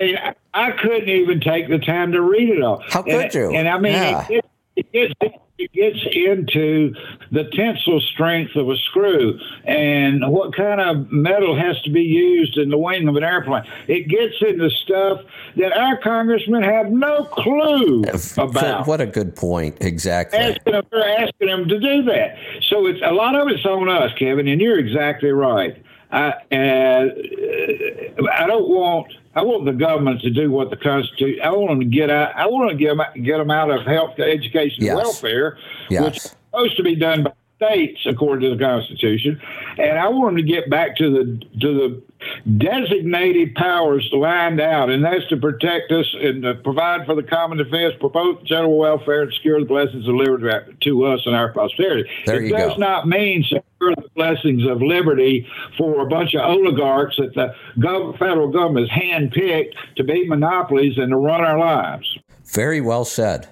And I couldn't even take the time to read it all. How could and, you? And I mean, yeah. it, it, it, it gets into the tensile strength of a screw and what kind of metal has to be used in the wing of an airplane. It gets into stuff that our congressmen have no clue about. What a good point. Exactly. Asking them, they're asking them to do that. So it's a lot of it's on us, Kevin, and you're exactly right. I, uh, I don't want I want the government to do what the Constitution. I want them to get out. I want to get them, get them out of health, education, yes. welfare, yes. which is supposed to be done by states according to the Constitution, and I want them to get back to the to the designated powers lined out, and that's to protect us and to provide for the common defense, promote general welfare, and secure the blessings of liberty to us and our posterity. There it does go. not mean secure the blessings of liberty for a bunch of oligarchs that the gov- federal government has handpicked to be monopolies and to run our lives. Very well said.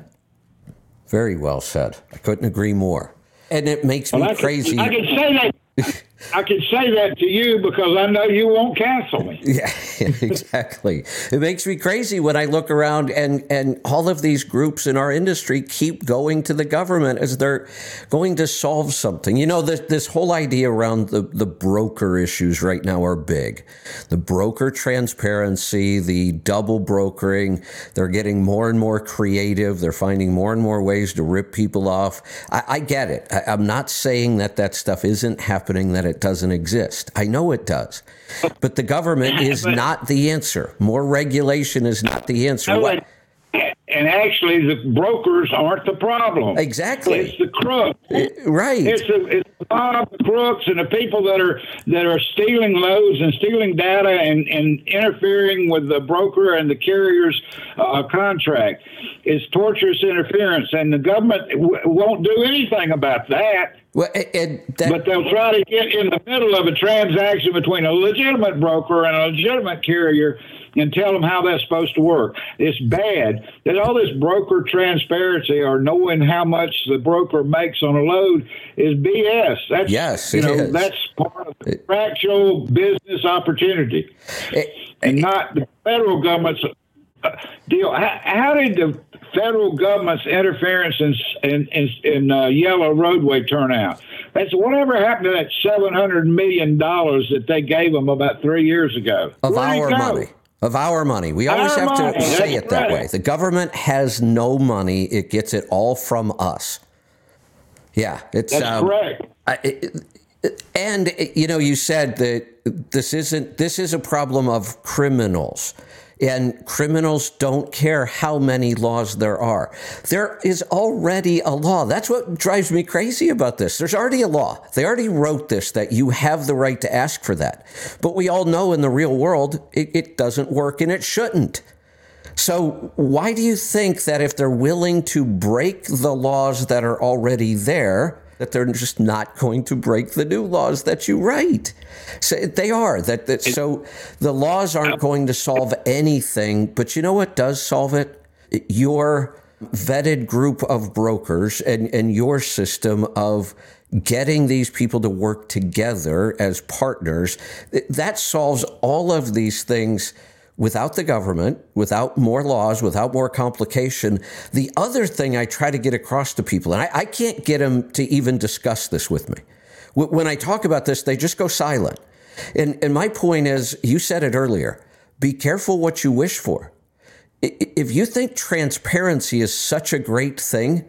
Very well said. I couldn't agree more. And it makes me I crazy. Can, I can say that. I can say that to you because I know you won't cancel me. Yeah, exactly. It makes me crazy when I look around and, and all of these groups in our industry keep going to the government as they're going to solve something. You know, this, this whole idea around the, the broker issues right now are big. The broker transparency, the double brokering, they're getting more and more creative. They're finding more and more ways to rip people off. I, I get it. I, I'm not saying that that stuff isn't happening, that it doesn't exist. I know it does. But the government is But- not the answer. More regulation is not the answer. No, and, actually, the brokers aren't the problem. Exactly. It's the crooks. right. It's the, it's the mob crooks and the people that are that are stealing loads and stealing data and, and interfering with the broker and the carrier's uh, contract. It's torturous interference, and the government w- won't do anything about that. Well, a- and that, But they'll try to get in the middle of a transaction between a legitimate broker and a legitimate carrier and tell them how that's supposed to work. It's bad that all this broker transparency or knowing how much the broker makes on a load is BS. That's Yes, you it know is. that's part of the actual business opportunity, and not the federal government's deal. How, how did the federal government's interference in in, in, in uh, yellow roadway turn out? That's whatever happened to that seven hundred million dollars that they gave them about three years ago. of Where'd our money. Of our money. We always Our have money, to say that's it that right. way. The government has no money. It gets it all from us. Yeah, it's That's um, correct. I- it- it- and you know, you said that this isn't this is a problem of criminals. And criminals don't care how many laws there are. There is already a law. That's what drives me crazy about this. There's already a law. They already wrote this that you have the right to ask for that. But we all know in the real world, it, it doesn't work and it shouldn't. So, why do you think that if they're willing to break the laws that are already there, that they're just not going to break the new laws that you write? So they are that. that so the laws aren't going to solve anything, but you know what does solve it? Your vetted group of brokers and and your system of getting these people to work together as partners that solves all of these things without the government, without more laws, without more complication. The other thing I try to get across to people, and I, I can't get them to even discuss this with me. When I talk about this, they just go silent. And, and my point is, you said it earlier be careful what you wish for. If you think transparency is such a great thing,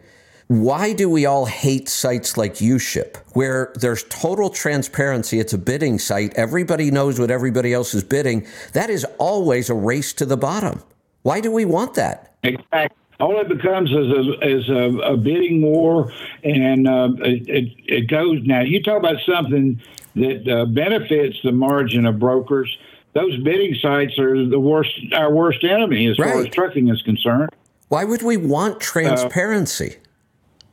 why do we all hate sites like UShip, where there's total transparency? It's a bidding site. Everybody knows what everybody else is bidding. That is always a race to the bottom. Why do we want that? Exactly. All it becomes is a is a, a bidding war, and uh, it, it goes now. You talk about something that uh, benefits the margin of brokers. Those bidding sites are the worst, our worst enemy as far as trucking is concerned. Why would we want transparency?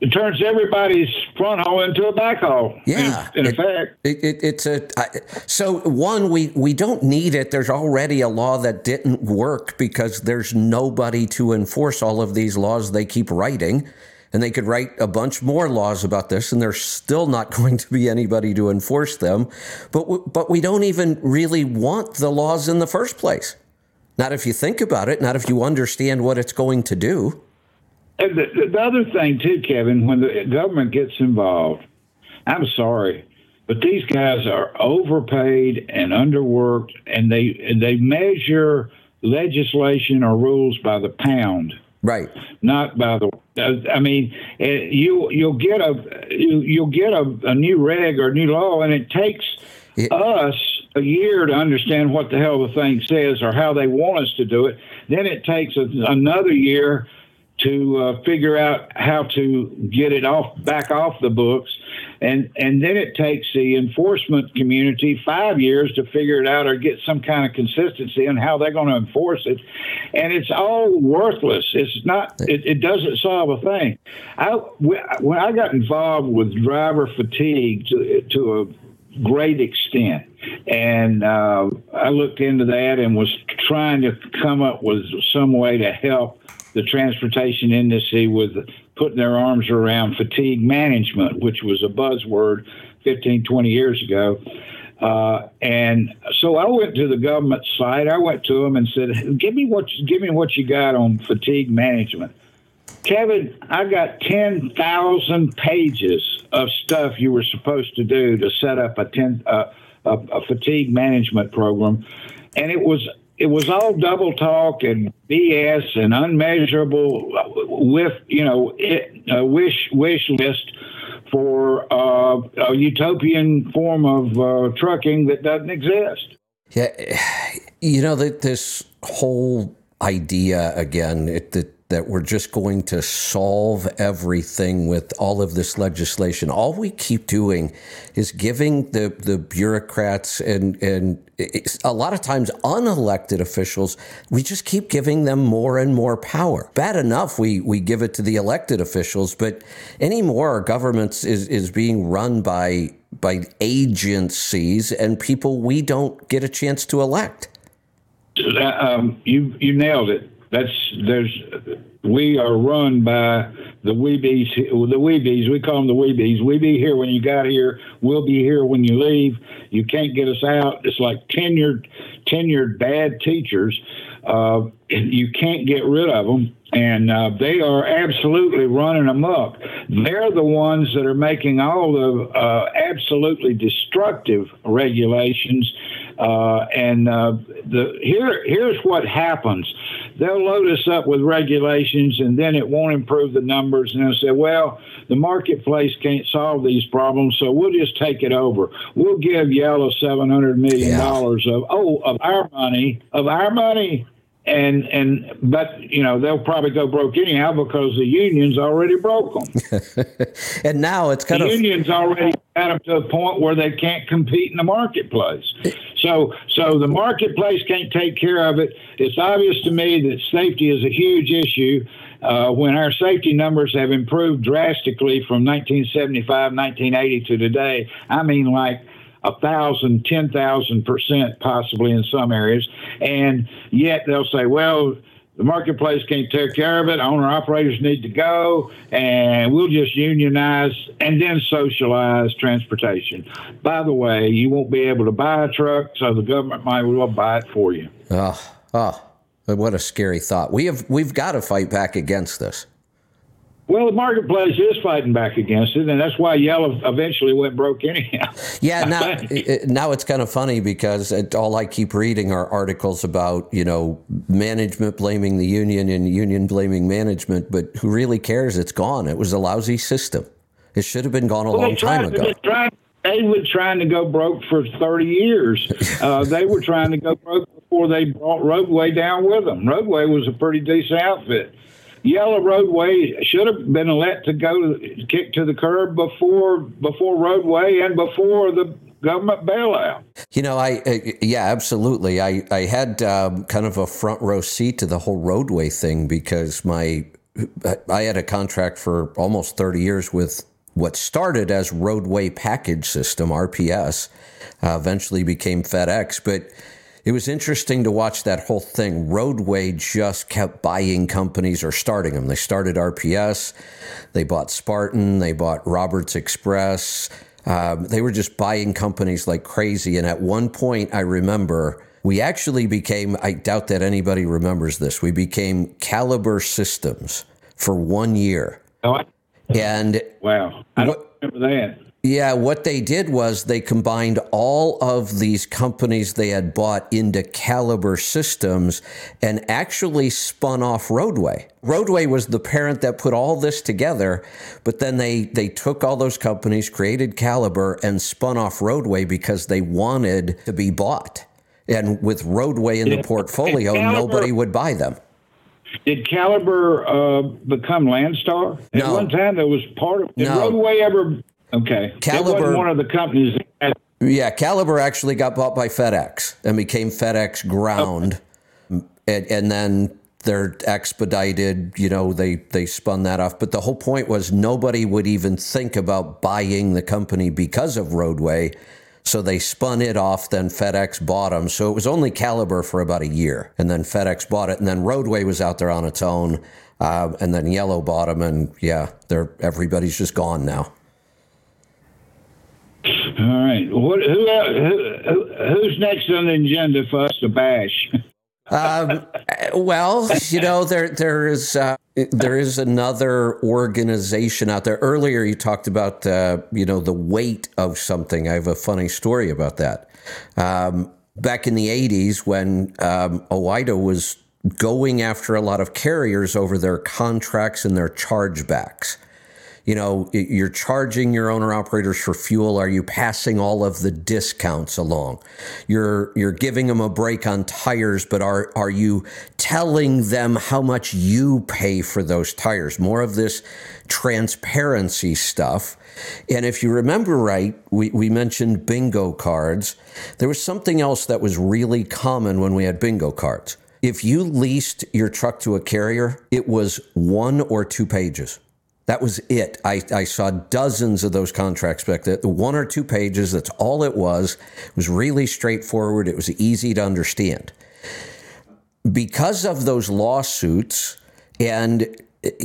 It turns everybody's front haul into a back haul. in- Yeah, in, it- effect. It, it, it's a I, so one we we don't need it. There's already a law that didn't work because there's nobody to enforce all of these laws they keep writing, and they could write a bunch more laws about this, and there's still not going to be anybody to enforce them. But w- but we don't even really want the laws in the first place. Not if you think about it. Not if you understand what it's going to do. And the, the other thing too, Kevin, when the government gets involved, I'm sorry, but these guys are overpaid and underworked, and they and they measure legislation or rules by the pound, Right. not by the. I mean, eh, you you'll get a you, you'll get a, a new reg or new law, and it takes It- us a year to understand what the hell the thing says or how they want us to do it. Then it takes a, another year to uh, figure out how to get it off back off the books. and and then it takes the enforcement community five years to figure it out or get some kind of consistency on how they're going to enforce it, and it's all worthless. It's not. It, it doesn't solve a thing. I when I got involved with driver fatigue to, to a great extent. And uh, I looked into that and was trying to come up with some way to help the transportation industry with putting their arms around fatigue management, which was a buzzword 15, 20 years ago. Uh, and so I went to the government site. I went to them and said, "Give me what give me what you got on fatigue management." Kevin, I got 10,000 pages of stuff you were supposed to do to set up a, ten, uh, a, a fatigue management program. And it was it was all double talk and BS and unmeasurable with you know it, a wish wish list for uh, a utopian form of uh, trucking that doesn't exist. Yeah, you know that this whole idea again it, that that we're just going to solve everything with all of this legislation. All we keep doing is giving the, the bureaucrats and, and a lot of times unelected officials, we just keep giving them more and more power. Bad enough we, we give it to the elected officials, but anymore our government is, is being run by by agencies and people we don't get a chance to elect. Um, you you nailed it that's there's we are run by the weebies the weebies we call them the weebies we be here when you got here we'll be here when you leave you can't get us out it's like tenured tenured bad teachers uh, you can't get rid of them and uh, they are absolutely running amok. They're the ones that are making all the uh, absolutely destructive regulations. Uh, and uh, the here here's what happens: they'll load us up with regulations, and then it won't improve the numbers. And they'll say, "Well, the marketplace can't solve these problems, so we'll just take it over. We'll give Yellow seven hundred million dollars yeah. of oh of our money of our money." And and but you know they'll probably go broke anyhow because the unions already broke them. and now it's kind the of unions already got them to a point where they can't compete in the marketplace. So so the marketplace can't take care of it. It's obvious to me that safety is a huge issue. Uh, when our safety numbers have improved drastically from 1975, 1980 to today, I mean like a thousand, ten thousand percent, possibly in some areas, and yet they'll say, "Well, the marketplace can't take care of it. Owner operators need to go, and we'll just unionize and then socialize transportation." By the way, you won't be able to buy a truck, so the government might well buy it for you. Oh, oh, what a scary thought. We have we've got to fight back against this. Well, the marketplace is fighting back against it, and that's why Yellow eventually went broke anyhow. Yeah, now now it's kind of funny because it, all I keep reading are articles about you know management blaming the union and union blaming management, but who really cares? It's gone. It was a lousy system. It should have been gone a well, long time ago. they were trying to go broke for 30 years. Uh, they were trying to go broke before they brought Roadway down with them. Roadway was a pretty decent outfit. Yellow Roadway should have been let to go kick to the curb before before Roadway and before the government bailout. You know, I uh, yeah, absolutely. I I had um, kind of a front row seat to the whole roadway thing because my I had a contract for almost thirty years with what started as Roadway Package System (RPS), uh, eventually became FedEx, but it was interesting to watch that whole thing. Roadway just kept buying companies or starting them. They started RPS, they bought Spartan, they bought Roberts Express. Um, they were just buying companies like crazy. And at one point, I remember we actually became, I doubt that anybody remembers this, we became Caliber Systems for one year. Oh, I, and wow, I don't what, remember that. Yeah, what they did was they combined all of these companies they had bought into Caliber Systems and actually spun off Roadway. Roadway was the parent that put all this together, but then they they took all those companies, created Caliber and spun off Roadway because they wanted to be bought. And with Roadway in the portfolio, nobody would buy them. Did Caliber uh, become Landstar? At no. one time, there was part of. Did no. Roadway ever Okay. Caliber- It wasn't one of the companies. That Yeah, Caliber actually got bought by FedEx and became FedEx Ground, and, and then they're expedited. You know, they they spun that off. But the whole point was nobody would even think about buying the company because of Roadway, so they spun it off. Then FedEx bought them. So it was only Caliber for about a year, and then FedEx bought it, and then Roadway was out there on its own, uh, and then Yellow bought them, and yeah, they're everybody's just gone now. All right. What, who, who, who, who's next on the agenda for us to bash? Um, well, you know, there there is uh, there is another organization out there. Earlier, you talked about uh, you know the weight of something. I have a funny story about that. Um, back in the '80s, when um, OOIDA was going after a lot of carriers over their contracts and their chargebacks you know, you're charging your owner operators for fuel. Are you passing all of the discounts along? You're you're giving them a break on tires, but are are you telling them how much you pay for those tires? More of this transparency stuff. And if you remember right, we, we mentioned bingo cards. There was something else that was really common when we had bingo cards. If you leased your truck to a carrier, it was one or two pages. That was it. I, I saw dozens of those contracts back there. One or two pages, that's all it was. It was really straightforward. It was easy to understand. Because of those lawsuits, and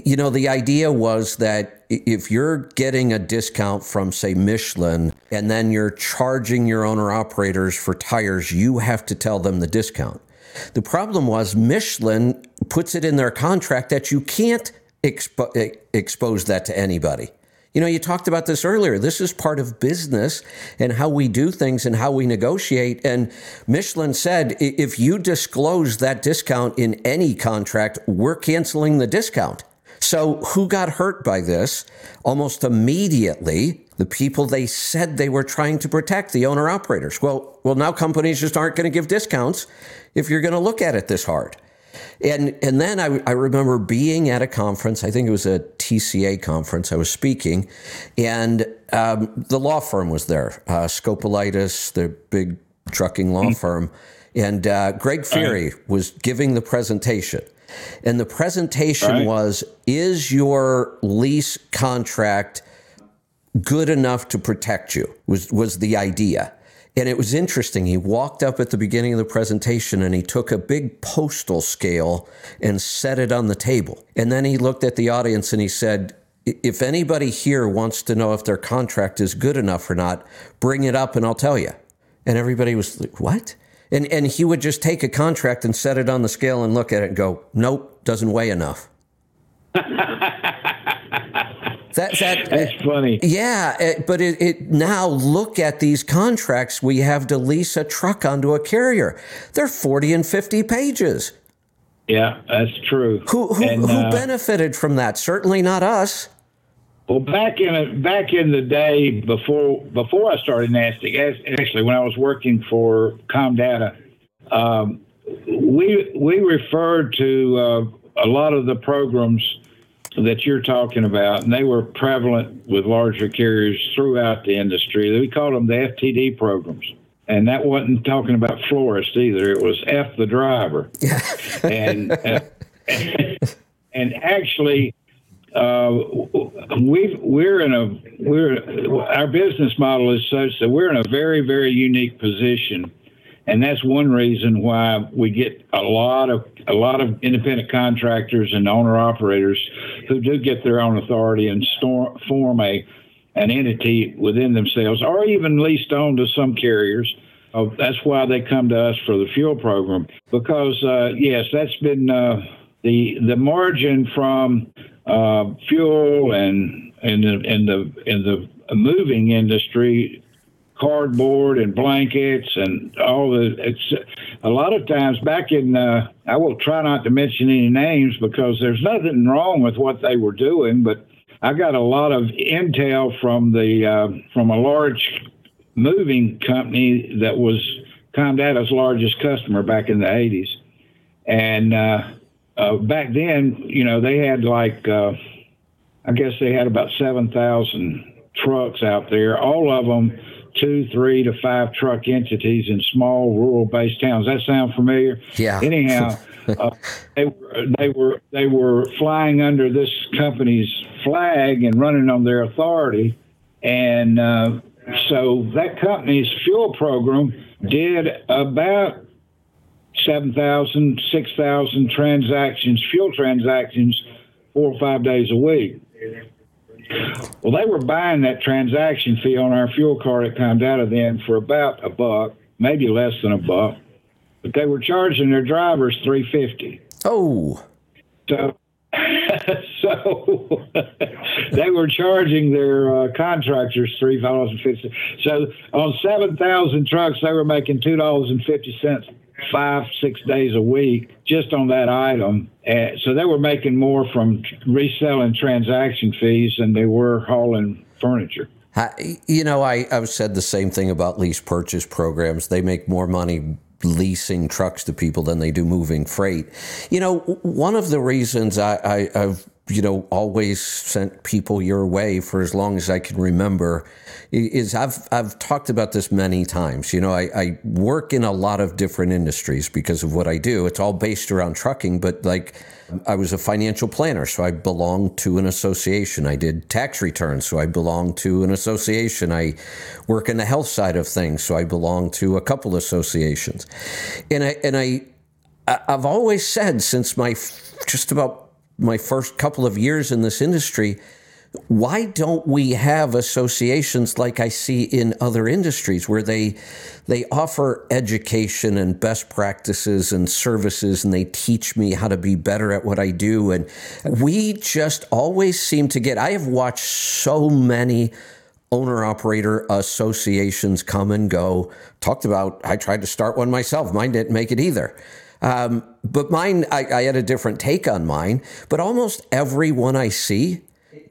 you know, the idea was that if you're getting a discount from, say, Michelin, and then you're charging your owner operators for tires, you have to tell them the discount. The problem was Michelin puts it in their contract that you can't expo- expose that to anybody. You know, you talked about this earlier. This is part of business and how we do things and how we negotiate. And Michelin said if you disclose that discount in any contract, we're canceling the discount. So, who got hurt by this? Almost immediately, the people they said they were trying to protect, the owner operators. Well, well, now companies just aren't going to give discounts if you're going to look at it this hard. And and then I, I remember being at a conference. I think it was a TCA conference. I was speaking, and um, the law firm was there, uh, Scopelitis, the big trucking law firm, and uh, Greg Feary was giving the presentation. And the presentation Right. was: Is your lease contract good enough to protect you? Was was the idea? And it was interesting. He walked up at the beginning of the presentation and he took a big postal scale and set it on the table. And then he looked at the audience and he said, If anybody here wants to know if their contract is good enough or not, bring it up and I'll tell you. And everybody was like, What? And, and he would just take a contract and set it on the scale and look at it and go, Nope, doesn't weigh enough. that, that, That's funny. yeah, it, but it, it now look at these contracts we have to lease a truck onto a carrier. They're 40 and 50 pages. Yeah, that's true. Who who, And, who uh, benefited from that? Certainly not us. Well, back in back in the day before before I started NASTC, actually when I was working for Comdata, um, we we referred to uh, a lot of the programs that you're talking about, and they were prevalent with larger carriers throughout the industry. We called them the FTD programs. And that wasn't talking about florist either. It was F the driver. and uh, and actually, uh, we we're in a we're our business model is such that we're in a very very unique position, and that's one reason why we get a lot of a lot of independent contractors and owner operators who do get their own authority and store, form a an entity within themselves, or even leased on to some carriers. Uh, that's why they come to us for the fuel program because uh, yes, that's been uh, the the margin from uh, fuel and and the and the and the moving industry, cardboard and blankets and all the. It's a lot of times back in. Uh, I will try not to mention any names because there's nothing wrong with what they were doing, but I got a lot of intel from the uh, from a large moving company that was Comdata's largest customer back in the 80s. And uh, uh, back then, you know, they had like, uh, I guess they had about 7,000 trucks out there, all of them two, three to five truck entities in small rural based towns. That sound familiar? Yeah. Anyhow, uh, they were they were they were flying under this company's flag and running on their authority, and uh, so that company's fuel program did about 7,000, 6,000 transactions, fuel transactions, four or five days a week. Well, they were buying that transaction fee on our fuel card that comes out of them for about a buck, maybe less than a buck, but they were charging their drivers three fifty. Oh, So, so they were charging their uh, contractors three dollars and fifty. So on seven thousand trucks, they were making two dollars and fifty cents five six days a week just on that item. Uh, so they were making more from reselling transaction fees than they were hauling furniture. I, you know, I, I've said the same thing about lease purchase programs. They make more money leasing trucks to people than they do moving freight. You know, one of the reasons I, I, I've you know always sent people your way for as long as I can remember is I've I've talked about this many times. You know, I, I work in a lot of different industries because of what I do. It's all based around trucking, but like I was a financial planner, so I belonged to an association. I did tax returns, so I belonged to an association. I work in the health side of things, so I belong to a couple associations. And I and I I've always said since my just about my first couple of years in this industry, why don't we have associations like I see in other industries where they they offer education and best practices and services and they teach me how to be better at what I do? And we just always seem to get I have watched so many owner operator associations come and go. Talked about I tried to start one myself. Mine didn't make it either um, but mine, I, I, had a different take on mine. But almost everyone I see,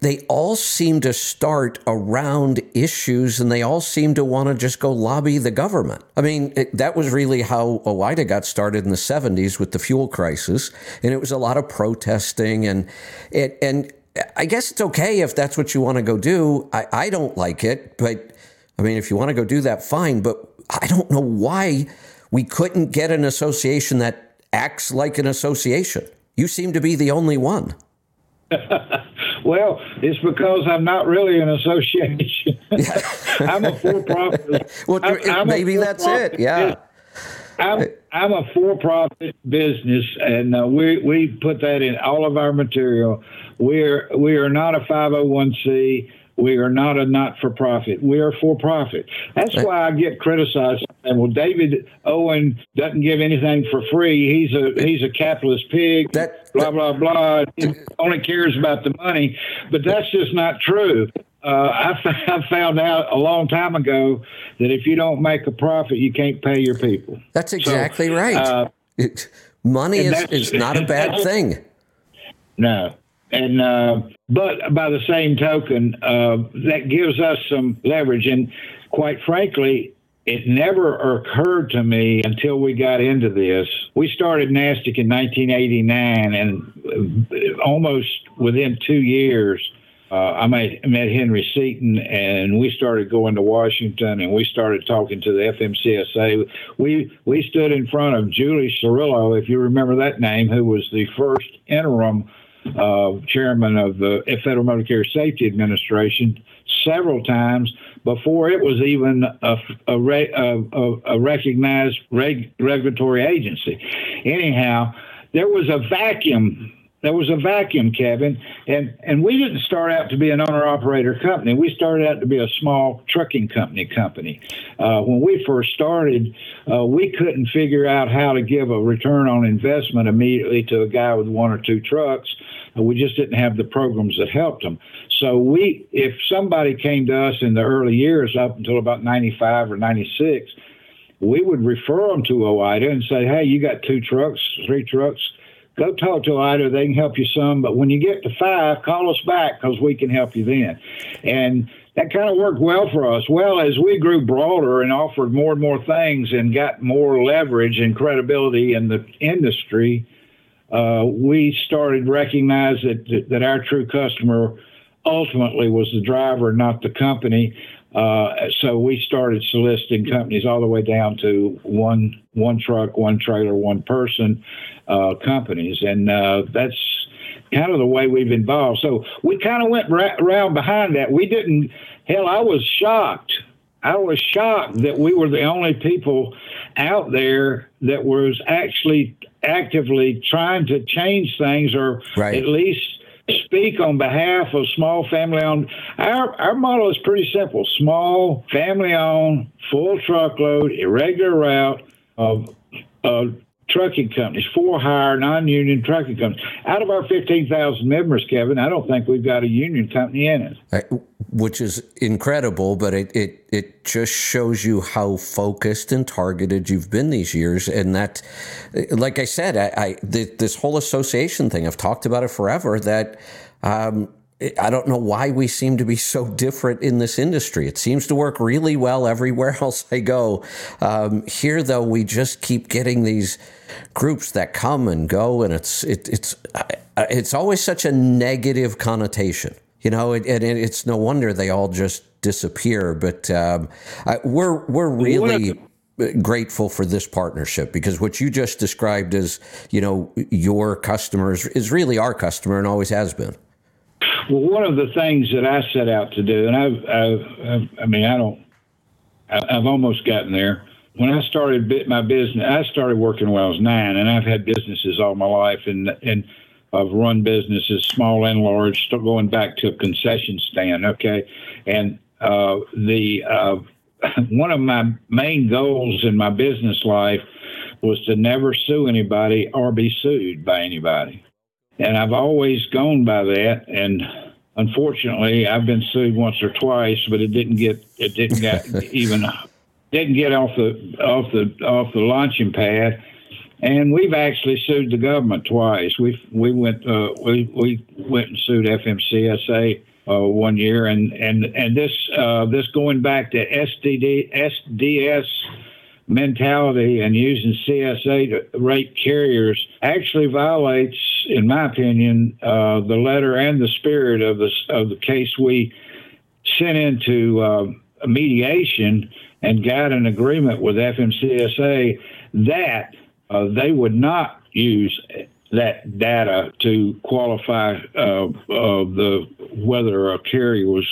they all seem to start around issues and they all seem to want to just go lobby the government. I mean, it, that was really how OOIDA got started in the 70s with the fuel crisis. And it was a lot of protesting and it, and I guess it's okay if that's what you want to go do. I, I don't like it, but I mean, if you want to go do that, fine. But I don't know why we couldn't get an association that acts like an association. You seem to be the only one. well, it's because I'm not really an association. I'm a for-profit. well, I'm, I'm maybe that's it. Yeah. I'm, I'm a for-profit business, and uh, we we put that in all of our material. We're we are not a 501c. We are not a not for profit. We are for profit. That's why I get criticized. And well, David Owen doesn't give anything for free. He's a he's a capitalist pig. That, blah blah blah. He only cares about the money. But that's just not true. Uh, I, I found out a long time ago that if you don't make a profit, you can't pay your people. That's exactly so, right. Uh, it, money is, is not a bad thing. No. And uh, but by the same token, uh, that gives us some leverage. And quite frankly, it never occurred to me until we got into this. We started NASTC in 1989, and uh, almost within two years, uh, I met, met Henry Seaton, and we started going to Washington, and we started talking to the FMCSA. We we stood in front of Julie Cirillo, if you remember that name, who was the first interim Uh, chairman of the Federal Motor Carrier Safety Administration several times before it was even a, a, a, a recognized reg, regulatory agency. Anyhow, there was a vacuum. There was a vacuum, Kevin. and and we didn't start out to be an owner-operator company. We started out to be a small trucking company. Company. Uh, when we first started, uh, we couldn't figure out how to give a return on investment immediately to a guy with one or two trucks we just didn't have the programs that helped them. So we, if somebody came to us in the early years, up until about 95 or 96, we would refer them to OOIDA and say, hey, you got two trucks, three trucks. Go talk to OOIDA. They can help you some. But when you get to five, call us back because we can help you then. And that kind of worked well for us. Well, as we grew broader and offered more and more things and got more leverage and credibility in the industry, uh, we started recognize that, that, that our true customer ultimately was the driver, not the company. Uh, so we started soliciting companies all the way down to one one truck, one trailer, one person uh, companies, and uh, that's kind of the way we've evolved. So we kind of went ra- around behind that. We didn't. Hell, I was shocked. I was shocked that we were the only people out there that was actually actively trying to change things, or Right. at least speak on behalf of small family owned. Our our model is pretty simple: small family owned, full truckload, irregular route of uh, trucking companies, for hire, non union trucking companies. Out of our fifteen thousand members, Kevin, I don't think we've got a union company in it. Which is incredible, but it, it it just shows you how focused and targeted you've been these years, and that, like I said, I, I th- this whole association thing, I've talked about it forever. That um, I don't know why we seem to be so different in this industry. It seems to work really well everywhere else I go. Um, here, though, we just keep getting these groups that come and go, and it's it, it's it's always such a negative connotation. You know, and it, it's no wonder they all just disappear. But um, I, we're we're really grateful for this partnership because what you just described as you know your customers is really our customer and always has been. Well, one of the things that I set out to do, and I've, I've, I've I mean, I don't, I've almost gotten there. When I started bit my business, I started working when I was nine, and I've had businesses all my life, and and I've run businesses, small and large, still going back to a concession stand. Okay, and uh, the uh, one of my main goals in my business life was to never sue anybody or be sued by anybody and I've always gone by that. And unfortunately, I've been sued once or twice, but it didn't get it didn't get even didn't get off the off the off the launching pad. And we've actually sued the government twice. We we went uh, we we went and sued FMCSA uh, one year, and and and this uh, this going back to SDD SDS mentality and using CSA to rate carriers actually violates, in my opinion, uh, the letter and the spirit of the of the case we sent into uh, mediation and got an agreement with FMCSA that uh, they would not use that data to qualify uh, uh, the whether a carrier was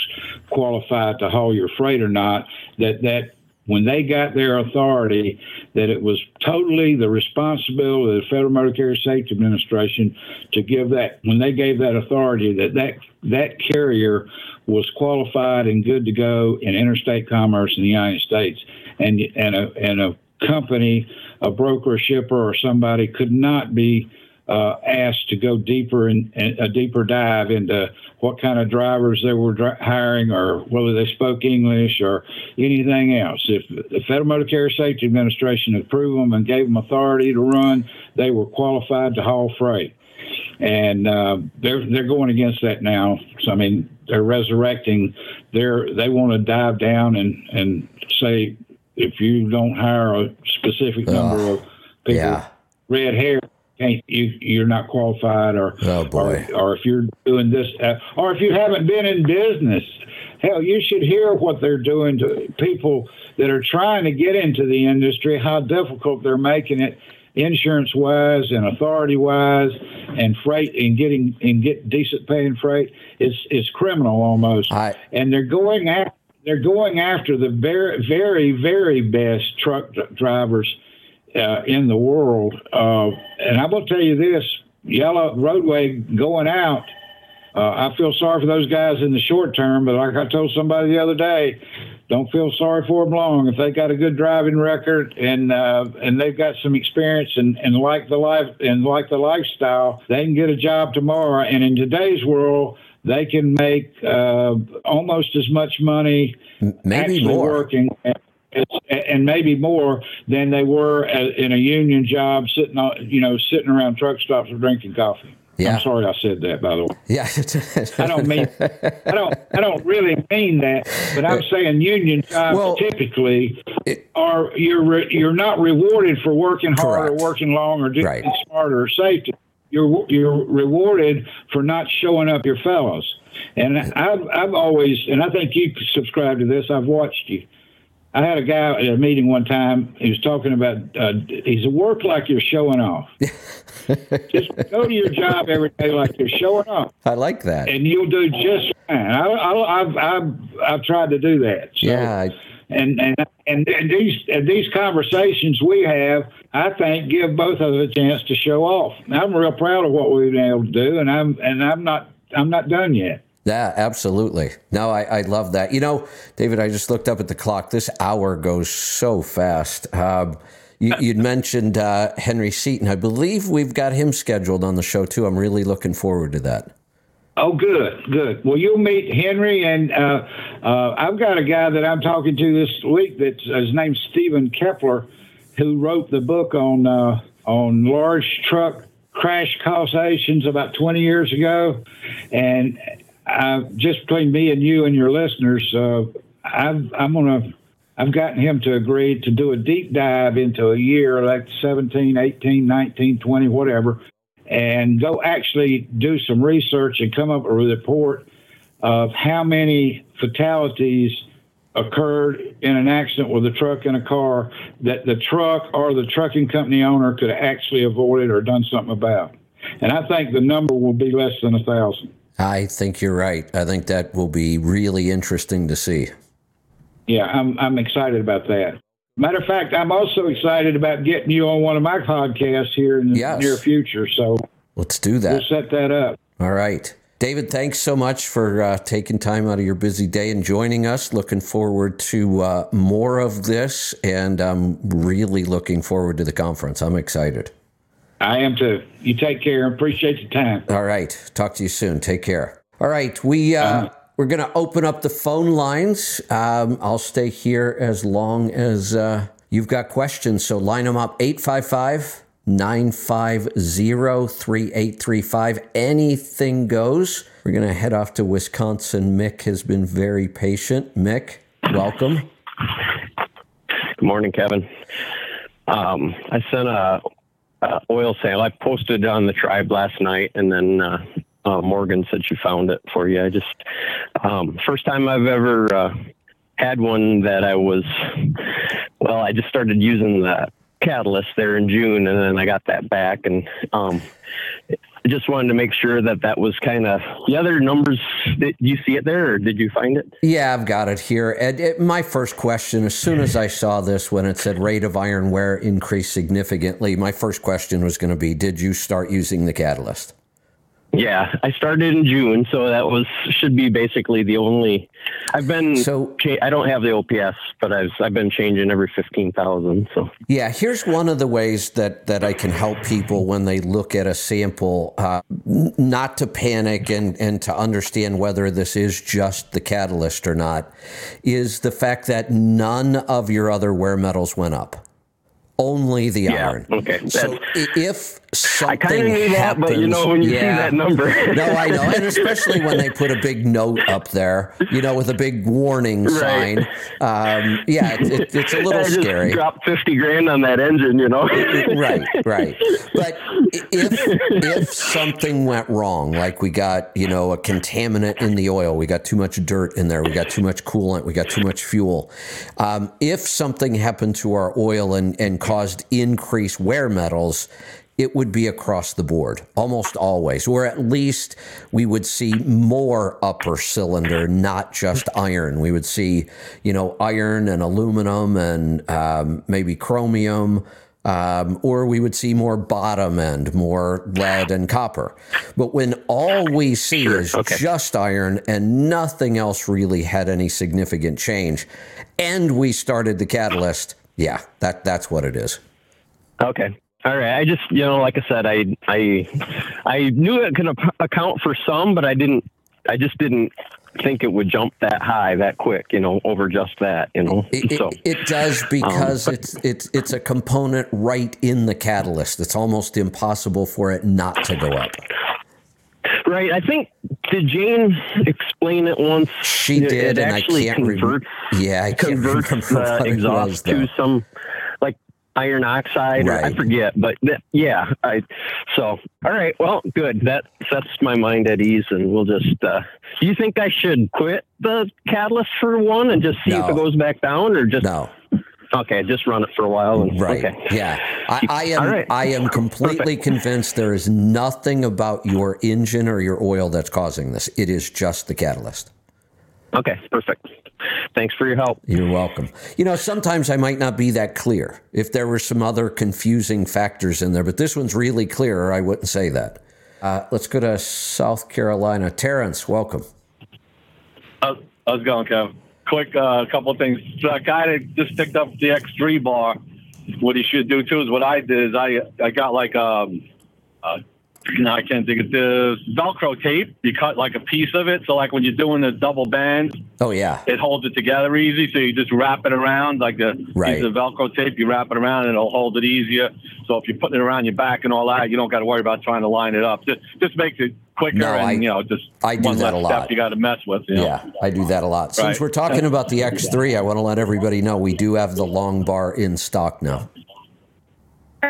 qualified to haul your freight or not. That that when they got their authority, that it was totally the responsibility of the Federal Motor Carrier Safety Administration to give that when they gave that authority that that that carrier was qualified and good to go in interstate commerce in the United States, and and a and a company, a broker, shipper, or somebody could not be uh, asked to go deeper in a deeper dive into what kind of drivers they were hiring or whether they spoke English or anything else. If the Federal Motor Carrier Safety Administration approved them and gave them authority to run, they were qualified to haul freight. And uh, they're they're going against that now. So I mean, they're resurrecting. They're they want to dive down and and say if you don't hire a specific number of people, yeah. red hair, can't you you're not qualified or Oh, or, or if you're doing this uh, or if you haven't been in business hell you should hear what they're doing to people that are trying to get into the industry how difficult they're making it insurance wise and authority wise and freight and getting and get decent paying freight. Is is criminal almost. I- and they're going after they're going after the very very very best truck drivers uh, in the world. Uh, and I will tell you this: yellow roadway going out. Uh, I feel sorry for those guys in the short term, but like I told somebody the other day, don't feel sorry for them long. If they got a good driving record and uh, and they've got some experience and, and like the life and like the lifestyle, they can get a job tomorrow. And in today's world, they can make uh, almost as much money Maybe actually more. working and, and maybe more than they were in a union job sitting on you know sitting around truck stops or drinking coffee Yeah. i'm sorry i said that by the way Yeah. i don't mean i don't i don't really mean that but i'm saying union jobs Well, typically it- are you're re, you're not rewarded for working hard Correct. or working long or doing Right. smarter or safety you're you're rewarded for not showing up your fellows And I've I've always, and I think you subscribe to this. I've watched you. I had a guy at a meeting one time. He was talking about. Uh, he said, "Work like you're showing off. just go to your job every day like you're showing off, I like that. and you'll do just fine." I, I, I've I've I've tried to do that. So, yeah, I, and and and, and these and these conversations we have, I think, give both of us a chance to show off. I'm real proud of what we've been able to do, and I'm and I'm not I'm not done yet. Yeah, absolutely. No, I, I love that. You know, David, I just looked up at the clock. This hour goes so fast. Um, you, you'd mentioned uh, Henry Seaton. I believe we've got him scheduled on the show too. I'm really looking forward to that. Oh, good, good. Well, you'll meet Henry, and uh, uh, I've got a guy that I'm talking to this week. That's his name's Stephen Kepler, who wrote the book on uh, on large truck crash causations about 20 years ago, and uh, just between me and you and your listeners, uh, I've, I'm gonna. I've gotten him to agree to do a deep dive into a year like 17, 18, 19, 20, whatever, and go actually do some research and come up with a report of how many fatalities occurred in an accident with a truck and a car that the truck or the trucking company owner could have actually avoided or done something about. And I think the number will be less than a thousand. I think you're right. I think that will be really interesting to see. Yeah, I'm I'm excited about that. Matter of fact, I'm also excited about getting you on one of my podcasts here in the Yes. near future. So Let's do we'll that. set that up. All right. David, thanks so much for uh, taking time out of your busy day and joining us. Looking forward to uh, more of this, and I'm really looking forward to the conference. I'm excited. I am too. You take care. Appreciate the time. All right. Talk to you soon. Take care. All right. We uh, we're going to open up the phone lines. Um, I'll stay here as long as uh, you've got questions. So line them up 855 950 3835. Anything goes. We're going to head off to Wisconsin. Mick has been very patient. Mick, welcome. Good morning, Kevin. Um, I sent a, a oil sale. I posted on the tribe last night, and then uh, uh, Morgan said she found it for you. I just um, first time I've ever uh, had one that I was. Well, I just started using the catalyst there in June, and then I got that back, and um, I just wanted to make sure that that was kind of the other numbers. Did you see it there, or did you find it? Yeah, I've got it here. And it, my first question, as soon as I saw this, when it said rate of iron wear increased significantly, my first question was going to be, did you start using the catalyst? Yeah, I started in June, so that was should be basically the only. I've been So- cha- I don't have the OPS, but I've I've been changing every fifteen thousand. So Yeah, here's one of the ways that, that I can help people when they look at a sample, uh, not to panic and, and to understand whether this is just the catalyst or not, is the fact that none of your other wear metals went up. Only the Yeah, iron. okay, So that's- if something I kind of knew that, happens, but you know when you see yeah. that number, no, I know, and especially when they put a big note up there, you know, with a big warning sign. Um, yeah, it, it, it's a little I scary. Drop fifty grand on that engine, you know. right, right. But if if something went wrong, like we got you know a contaminant in the oil, we got too much dirt in there, we got too much coolant, we got too much fuel. Um, if something happened to our oil and and caused increased wear metals. It would be across the board, almost always, or at least we would see more upper cylinder, not just iron. We would see, you know, iron and aluminum and um, maybe chromium, um, or we would see more bottom end, more lead and copper. But when all we see is okay. just iron and nothing else really had any significant change, and we started the catalyst, yeah, that that's what it is. Okay. All right. I just, you know, like I said, I, I, I knew it could account for some, but I didn't, I just didn't think it would jump that high that quick, you know, over just that, you know. It, so, it, it does um, because it's it's it's a component right in the catalyst. It's almost impossible for it not to go up. right. I think, did Jane explain it once? She did, it and I can't remember. converts, Yeah, I can't remember the exhaust to some, iron oxide. Or, I forget, but th- yeah. I so all right. Well, good. That sets my mind at ease, and we'll just. Uh, do you think I should quit the catalyst for one and just see if it goes back down, or just No. okay, just run it for a while? And, Right. Okay. Yeah. I, I am right. I am completely convinced there is nothing about your engine or your oil that's causing this. It is just the catalyst. Okay. Perfect. Thanks for your help. You're welcome. You know, sometimes I might not be that clear if there were some other confusing factors in there, but this one's really clear, or I wouldn't say that. Uh, let's go to South Carolina. Terrence, welcome. How's, how's it going, Kev? Quick, uh, a couple of things. The guy that just picked up the X3 bar, what he should do too is what I did is I I got like um, uh, no, I can't think of the Velcro tape. You cut like a piece of it, so like when you're doing the double band, Oh, yeah. it holds it together easy. So you just wrap it around like the Right. piece of Velcro tape. You wrap it around and it'll hold it easier. So if you're putting it around your back and all that, you don't got to worry about trying to line it up. Just just makes it quicker No, and I- you know just I do one that a step lot. you got to mess with. You know? Yeah, I do that a lot. Since Right. we're talking about the X3, I want to let everybody know we do have the long bar in stock now.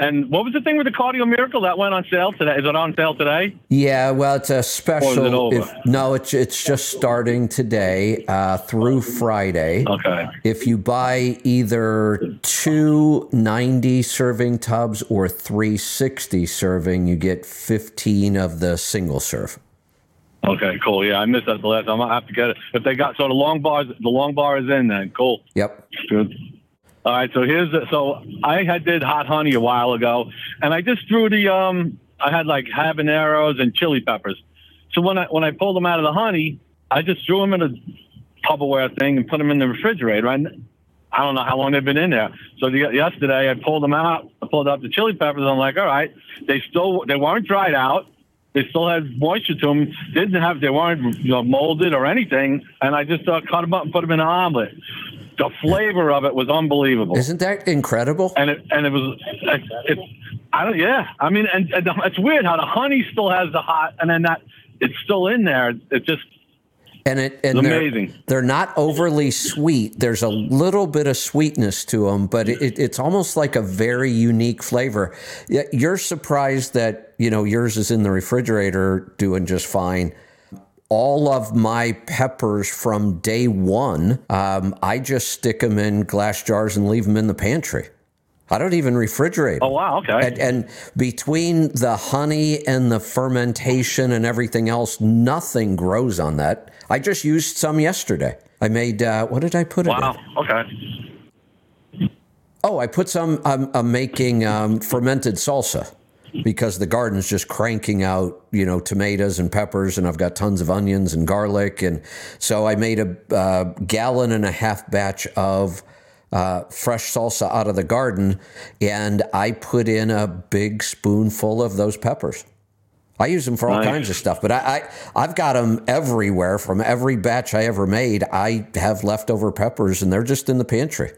And what was the thing with the Cardio Miracle that went on sale today? Is it on sale today? Yeah, well, it's a special. it? If, no, it's it's just starting today uh, through Friday. Okay. If you buy either two 90 serving tubs or three 60 serving, you get 15 of the single serve. Okay, cool. Yeah, I missed that the last time. I have to get it. If they got so the long bars, the long bar is in then. Cool. Yep. Good. All right, so here's the, so I had did hot honey a while ago, and I just threw the um I had like habaneros and chili peppers. So when I when I pulled them out of the honey, I just threw them in a Tupperware thing and put them in the refrigerator. And I don't know how long they've been in there. So the, yesterday I pulled them out. I pulled out the chili peppers. And I'm like, all right, they still they weren't dried out. They still had moisture to them. Didn't have they weren't you know, molded or anything. And I just uh, cut them up and put them in an omelet. The flavor of it was unbelievable Isn't that incredible? and it and it was it, it I don't yeah I mean and, and the, it's weird how the honey still has the hot and then that it's still in there it just And it and It's they're, amazing. they're not overly sweet. There's a little bit of sweetness to them, but it, it's almost like a very unique flavor. You're surprised that you know yours is in the refrigerator doing just fine. All of my peppers from day one, um, I just stick them in glass jars and leave them in the pantry. I don't even refrigerate. 'em. oh wow okay And, and between the honey and the fermentation and everything else, nothing grows on that. I just used some yesterday. I made, uh, what did I put it wow okay Oh, I put some, I'm, I'm making um, fermented salsa because the garden's just cranking out, you know, tomatoes and peppers, and I've got tons of onions and garlic. And so I made a uh, gallon and a half batch of uh, fresh salsa out of the garden, and I put in a big spoonful of those peppers. I use them for all Nice. kinds of stuff, but I, I I've got them everywhere from every batch I ever made. I have leftover peppers, and they're just in the pantry.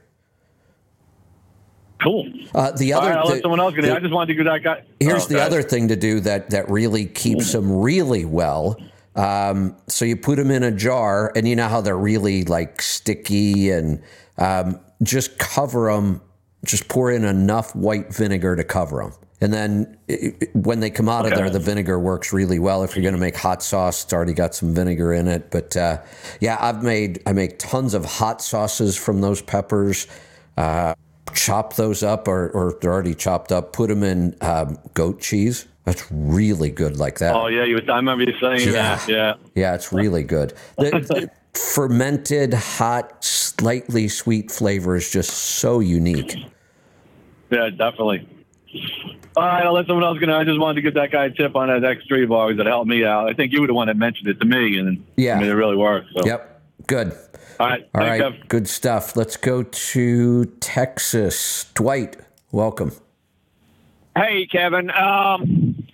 Cool Uh, the other, right I'll the- let someone else get it the- I just wanted to do that guy Here's oh, the okay. other thing to do that that really keeps them really well. Um, so you put them in a jar, and you know how they're really like sticky, and um, just cover them. Just pour in enough white vinegar to cover them, and then i- i- when they come out of there, the vinegar works really well. If you're going to make hot sauce, it's already got some vinegar in it. But uh, yeah, I've made I make tons of hot sauces from those peppers chop those up or, or they're already chopped up, put them in um, goat cheese. That's really good like that. oh yeah you I remember you saying Yeah. that yeah Yeah, it's really good. The, fermented, hot, slightly sweet flavor is just so unique. yeah definitely all right I'll let someone else get I just wanted to give that guy a tip on that X3 bar that helped me out I think you were the one that mentioned it to me and Yeah. I mean it really worked so Yep, good. all right All thanks, good stuff. Let's go to Texas. Dwight, welcome. Hey, Kevin. Um,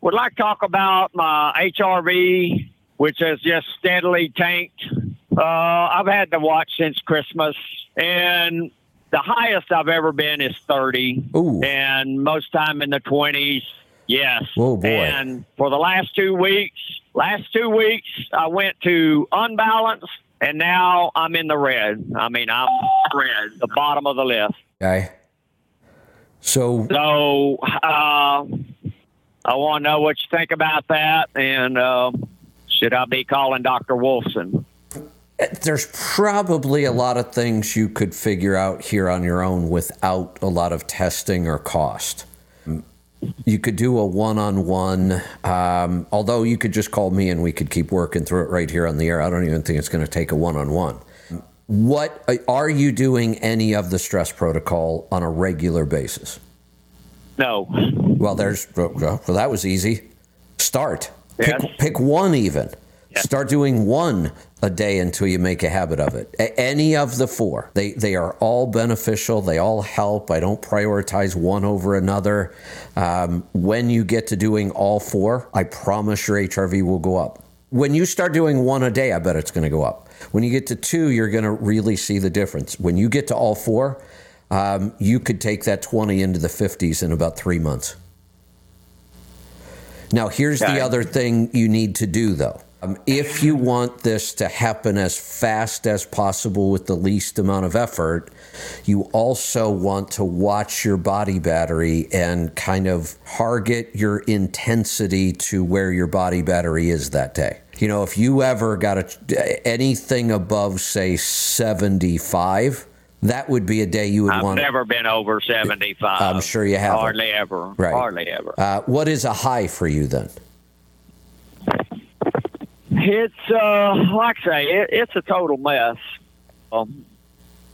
would like to talk about my HRV, which has just steadily tanked. Uh, I've had to watch since Christmas, and the highest I've ever been is 30, Ooh. and most time in the 20s. Yes. Oh, boy. And for the last two weeks, last two weeks, I went to unbalanced, and now I'm in the red. I mean, I'm red, the bottom of the list. Okay. So, So uh, I want to know what you think about that, and uh, should I be calling Dr. Wolfson? there's probably a lot of things you could figure out here on your own without a lot of testing or cost. You could do a one on one, although you could just call me and we could keep working through it right here on the air. I don't even think it's going to take a one on one. What uh, are you doing any of the stress protocol on a regular basis? No. Well, there's well, that was easy. Start. Yes. Pick, pick one even. Start doing one a day until you make a habit of it. A- any of the four. They they are all beneficial. They all help. I don't prioritize one over another. Um, when you get to doing all four, I promise your HRV will go up. When you start doing one a day, I bet it's going to go up. When you get to two, you're going to really see the difference. When you get to all four, um, you could take that 20 into the 50s in about three months. Now, here's Okay. the other thing you need to do, though. Um, if you want this to happen as fast as possible with the least amount of effort, you also want to watch your body battery and kind of target your intensity to where your body battery is that day. You know, if you ever got a, anything above, say, 75, that would be a day you would want. I've never been over 75. I'm sure you haven't. Hardly ever. Right. Hardly ever. Uh, what is a high for you then? It's uh, like I say, it, it's a total mess. Um,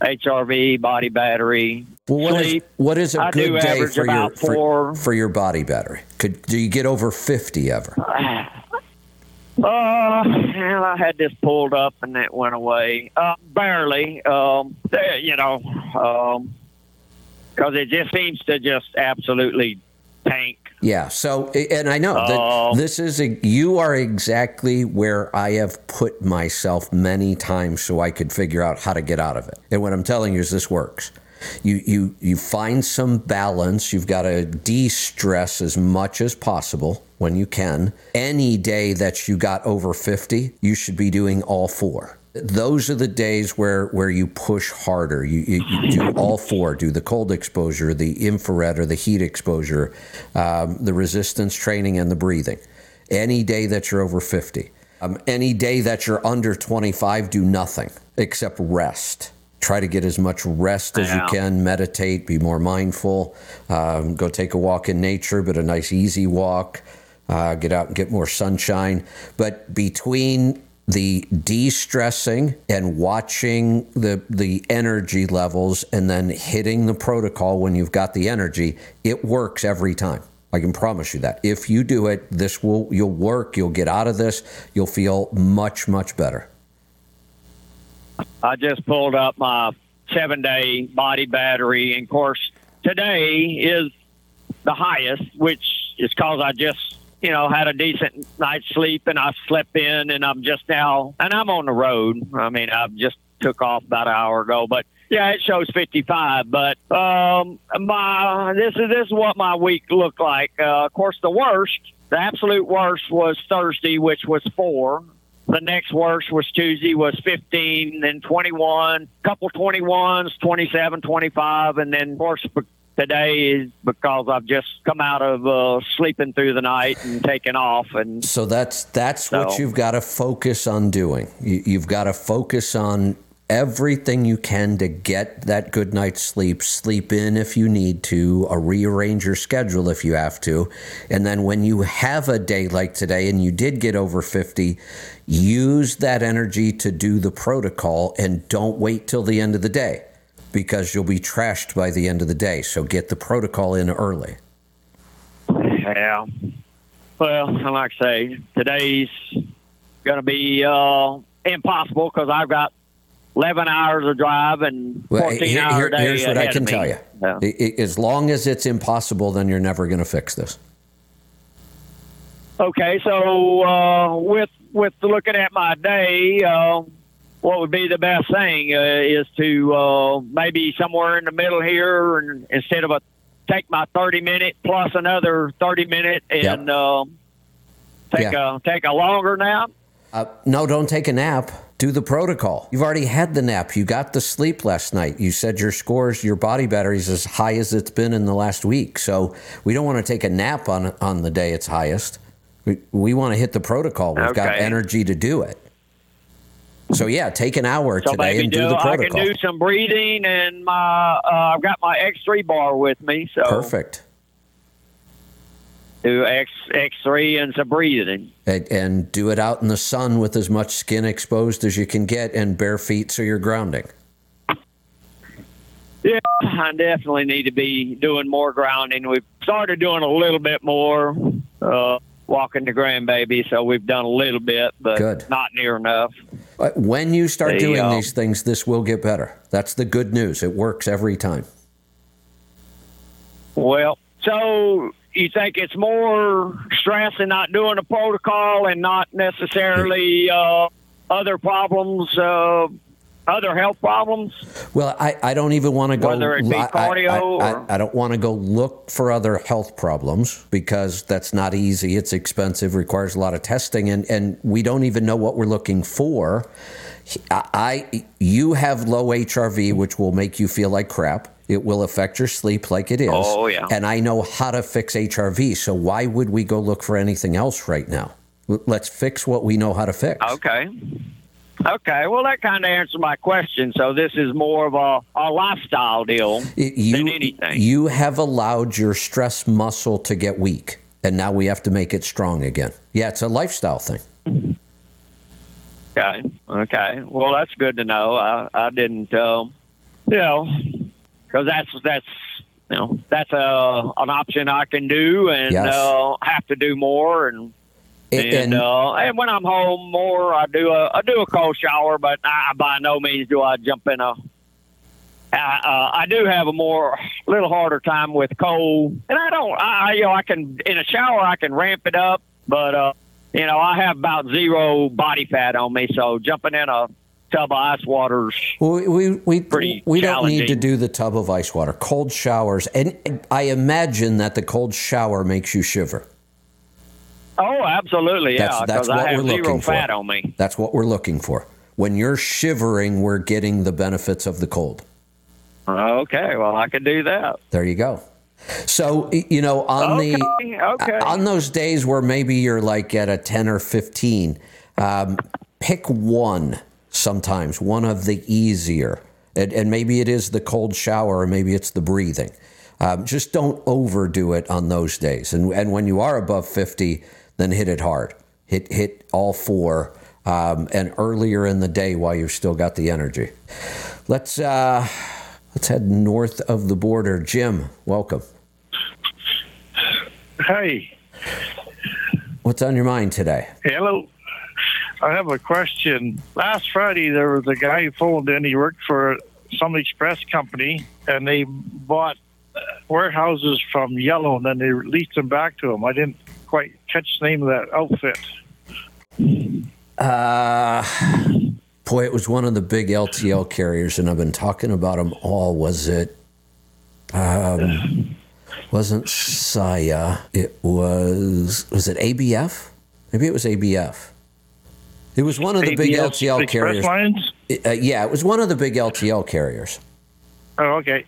HRV, body battery, Well, what is sleep. what is a I good day for your for, for your body battery? Could do you get over fifty ever? Uh, well, I had this pulled up and it went away. Uh, barely. Um, you know, um 'cause it just seems to just absolutely tank. Yeah. So, and I know that Oh. this is a, you are exactly where I have put myself many times so I could figure out how to get out of it. And what I'm telling you is this works. You you you find some balance. You've got to de-stress as much as possible when you can. Any day that you got over 50, you should be doing all four. Those are the days where where you push harder. You, you, you do all four. Do the cold exposure, the infrared or the heat exposure, um, the resistance training, and the breathing. Any day that you're over 50. Um, any day that you're under 25, do nothing except rest. Try to get as much rest as you can. Meditate, be more mindful. Um, go take a walk in nature, but a nice, easy walk. Uh, get out and get more sunshine. But between the de-stressing and watching the the energy levels and then hitting the protocol when you've got the energy, it works every time. I can promise you that. If you do it, this will you'll work, you'll get out of this, you'll feel much much better. I just pulled up my seven day body battery. And of course, today is the highest, which is because I just, you know, had a decent night's sleep and I slept in and I'm just now, and I'm on the road. I mean, I've just took off about an hour ago, but yeah, it shows 55. But um, my this is this is what my week looked like. Uh, of course, the worst, the absolute worst was Thursday, which was four. The next worst was Tuesday was 15, then 21, couple 21s, 27, 25, and then of course today is because I've just come out of uh, sleeping through the night and taken off and So that's that's what you've got to focus on doing. You, you've got to focus on everything you can to get that good night's sleep. Sleep in if you need to, or rearrange your schedule if you have to. And then when you have a day like today and you did get over 50, use that energy to do the protocol and don't wait till the end of the day because you'll be trashed by the end of the day. So get the protocol in early. Yeah. Well, like I say, today's going to be uh, impossible because I've got 11 hours of drive and 14 Well, here- hour day here's what I can tell you. Yeah. As long as it's impossible, then you're never going to fix this. Okay, so uh, with with looking at my day, uh, what would be the best thing uh, is to uh, maybe somewhere in the middle here, and instead of a take my thirty minute plus another thirty minute and uh, take Yeah. a take a longer nap. Uh, no, don't take a nap. do the protocol. You've already had the nap. You got the sleep last night. You said your scores, your body battery's as high as it's been in the last week. So we don't want to take a nap on on the day it's highest. We, we want to hit the protocol. We've got energy to do it. So yeah, take an hour So today and do do, the I protocol. can do some breathing, and my uh, I've got my X3 bar with me, so Perfect. do X X3 and some breathing. And, and do it out in the sun with as much skin exposed as you can get and bare feet so you're grounding. Yeah, I definitely need to be doing more grounding. We've started doing a little bit more uh, walking the grandbaby, so we've done a little bit, but Good. not near enough. Uh, When you start There doing go. these things, this will get better. That's the good news. It works every time. Well, so you think it's more stress in not doing a protocol and not necessarily uh, other problems, uh, other health problems? Well, I, I don't even want to go. Whether it be I- I- cardio I, or- I, I don't want to go look for other health problems because that's not easy. It's expensive, requires a lot of testing, and, and we don't even know what we're looking for. I, I you have low HRV, which will make you feel like crap. It will affect your sleep like it is. Oh, yeah. And I know how to fix HRV. So why would we go look for anything else right now? Let's fix what we know how to fix. Okay. Okay, well, that kind of answered my question. So this is more of a, a lifestyle deal you, than anything. You have allowed your stress muscle to get weak, and now we have to make it strong again. Yeah, it's a lifestyle thing. Okay. Okay. Well, that's good to know. I, I didn't, um, you know, because that's that's you know that's a an option I can do and Yes. uh, have to do more and. And, And, uh, and when I'm home more, I do a I do a cold shower, but I, by no means do I jump in a. I, uh, I do have a more little harder time with cold, and I don't. I you know I can in a shower I can ramp it up, but uh, you know I have about zero body fat on me, so jumping in a tub of ice water's we we we, we don't need to do the tub of ice water. Cold showers, and I imagine that the cold shower makes you shiver. Oh, absolutely, That's- yeah. that's I what we're looking for. on me. That's what we're looking for. When you're shivering, we're getting the benefits of the cold. Okay, well I can do that. There you go. So you know on Okay, the okay. on those days where maybe you're like at a ten or fifteen, um, pick one. Sometimes one of the easier, and, and maybe it is the cold shower, or maybe it's the breathing. Um, just don't overdo it on those days. And and when you are above fifty, then hit it hard. Hit hit all four, um, and earlier in the day while you've still got the energy. Let's uh, let's head north of the border. Jim, welcome. Hey, What's on your mind today? hello. I have a question. Last Friday, there was a guy who phoned in. He worked for some express company, and they bought warehouses from Yellow, and then they leased them back to him. I didn't quite catch the name of that outfit. Uh, boy, it was one of the big LTL carriers, and I've been talking about them all. Was it? Um, wasn't Saia? It was. Was it ABF? Maybe it was ABF. It was one of the big LTL Express carriers. Lines? Uh, yeah, it was one of the big LTL carriers. Oh, okay.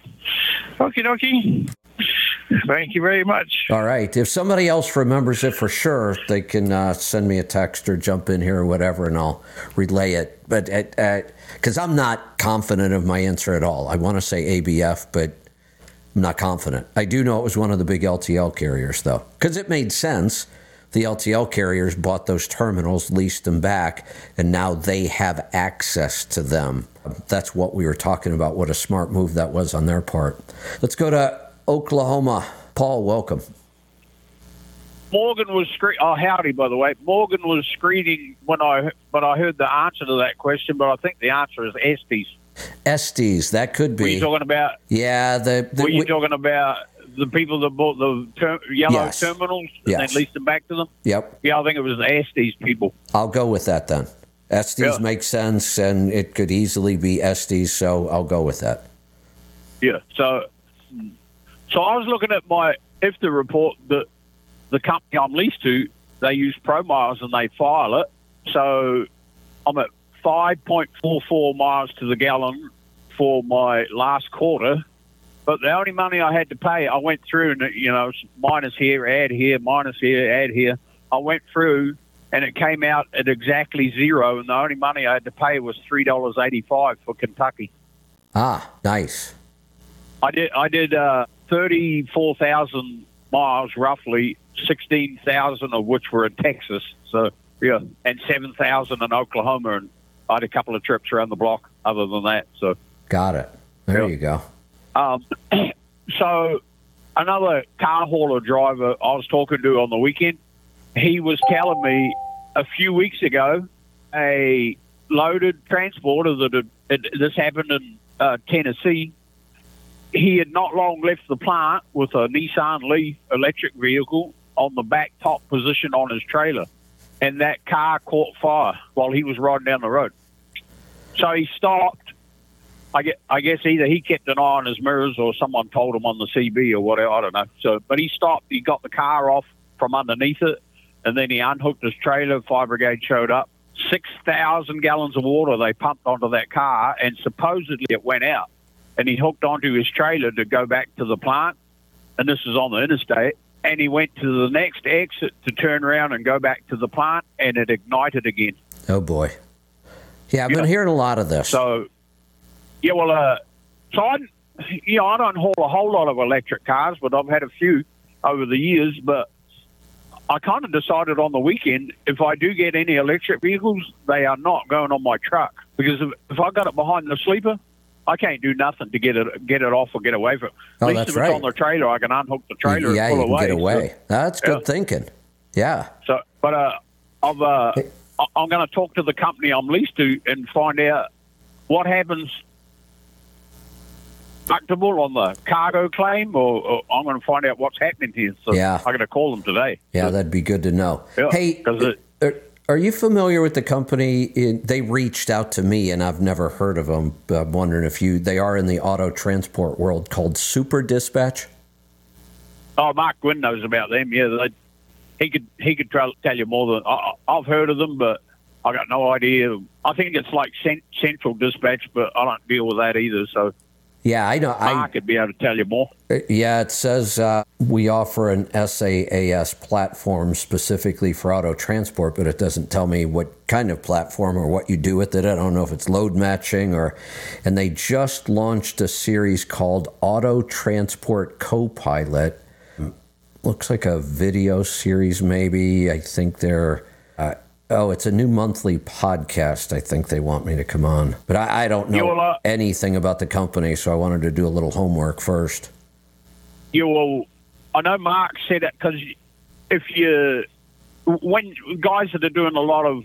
Okie dokie. Thank you very much. All right. If somebody else remembers it for sure, they can uh, send me a text or jump in here or whatever, and I'll relay it. But because I'm not confident of my answer at all, I want to say ABF, but I'm not confident. I do know it was one of the big LTL carriers, though, because it made sense. The LTL carriers bought those terminals, leased them back, and now they have access to them. That's what we were talking about. What a smart move that was on their part. Let's go to Oklahoma. Paul, welcome. Morgan was screen. Oh, howdy, by the way. Morgan was screening when I when I heard the answer to that question, but I think the answer is Estes. Estes, that could Were you be. talking about? Yeah, the, the Were you we- talking about the people that bought the ter- yellow Yes. terminals and Yes. then leased them back to them? yep. Yeah, I think it was the Estes people. I'll go with that then. Estes Yeah. makes sense, and it could easily be Estes, so I'll go with that. Yeah. So, so I was looking at my IFTA report that the company I'm leased to, they use ProMiles and they file it. So I'm at 5.44 miles to the gallon for my last quarter. But the only money I had to pay, I went through and, you know, minus here, add here, minus here, add here. I went through and it came out at exactly zero. And the only money I had to pay was $3.85 for Kentucky. Ah, nice. I did, I did uh, 34,000 miles roughly, 16,000 of which were in Texas. So, yeah, and 7,000 in Oklahoma. And I had a couple of trips around the block other than that. So, Got it. There Yeah. you go. um, so another car hauler driver I was talking to on the weekend, he was telling me a few weeks ago a loaded transporter that had, it, this happened in uh, Tennessee. He had not long left the plant with a Nissan Leaf electric vehicle on the back top position on his trailer, and that car caught fire while he was riding down the road. So he stopped. I get, I guess either he kept an eye on his mirrors or someone told him on the CB or whatever. I don't know. So, but he stopped. He got the car off from underneath it, and then he unhooked his trailer. Fire brigade showed up. Six thousand gallons of water they pumped onto that car, and supposedly it went out. And he hooked onto his trailer to go back to the plant, and this is on the interstate. And he went to the next exit to turn around and go back to the plant, and it ignited again. Oh boy. Yeah, I've been hearing a lot of this. So, yeah, well, uh, so I, you know, I don't haul a whole lot of electric cars, but I've had a few over the years. But I kind of decided on the weekend if I do get any electric vehicles, they are not going on my truck because if, if I got it behind the sleeper, I can't do nothing to get it get it off or get away from it. Oh, At least that's if right. it's on the trailer, I can unhook the trailer yeah, and you pull can away. get away. So- That's good Yeah. thinking. Yeah. so, but uh, I've uh, I'm going to talk to the company I'm leased to and find out what happens. Deductible on the cargo claim, or, or I'm going to find out what's happening here. So Yeah. I'm going to call them today. Yeah, that'd be good to know. Yeah, hey, 'cause it- are, you familiar with the company? In, they reached out to me, and I've never heard of them. But I'm wondering if you they are in the auto transport world called Super Dispatch. Oh, Mark Gwynn knows about them. Yeah, they, he could he could tell, you more than I, I've heard of them, but I got no idea. I think it's like cent, Central Dispatch, but I don't deal with that either. So Yeah, I know. I Mark could be able to tell you more. Yeah, it says uh, we offer an SaaS platform specifically for auto transport, but it doesn't tell me what kind of platform or what you do with it. I don't know if it's load matching or. And they just launched a series called Auto Transport Copilot. Looks like a video series, maybe. I think they're. Uh, Oh, it's a new monthly podcast. I think they want me to come on, but I, I don't know You'll, uh, anything about the company, so I wanted to do a little homework first. Yeah, well, I know Mark said it because if you, when guys that are doing a lot of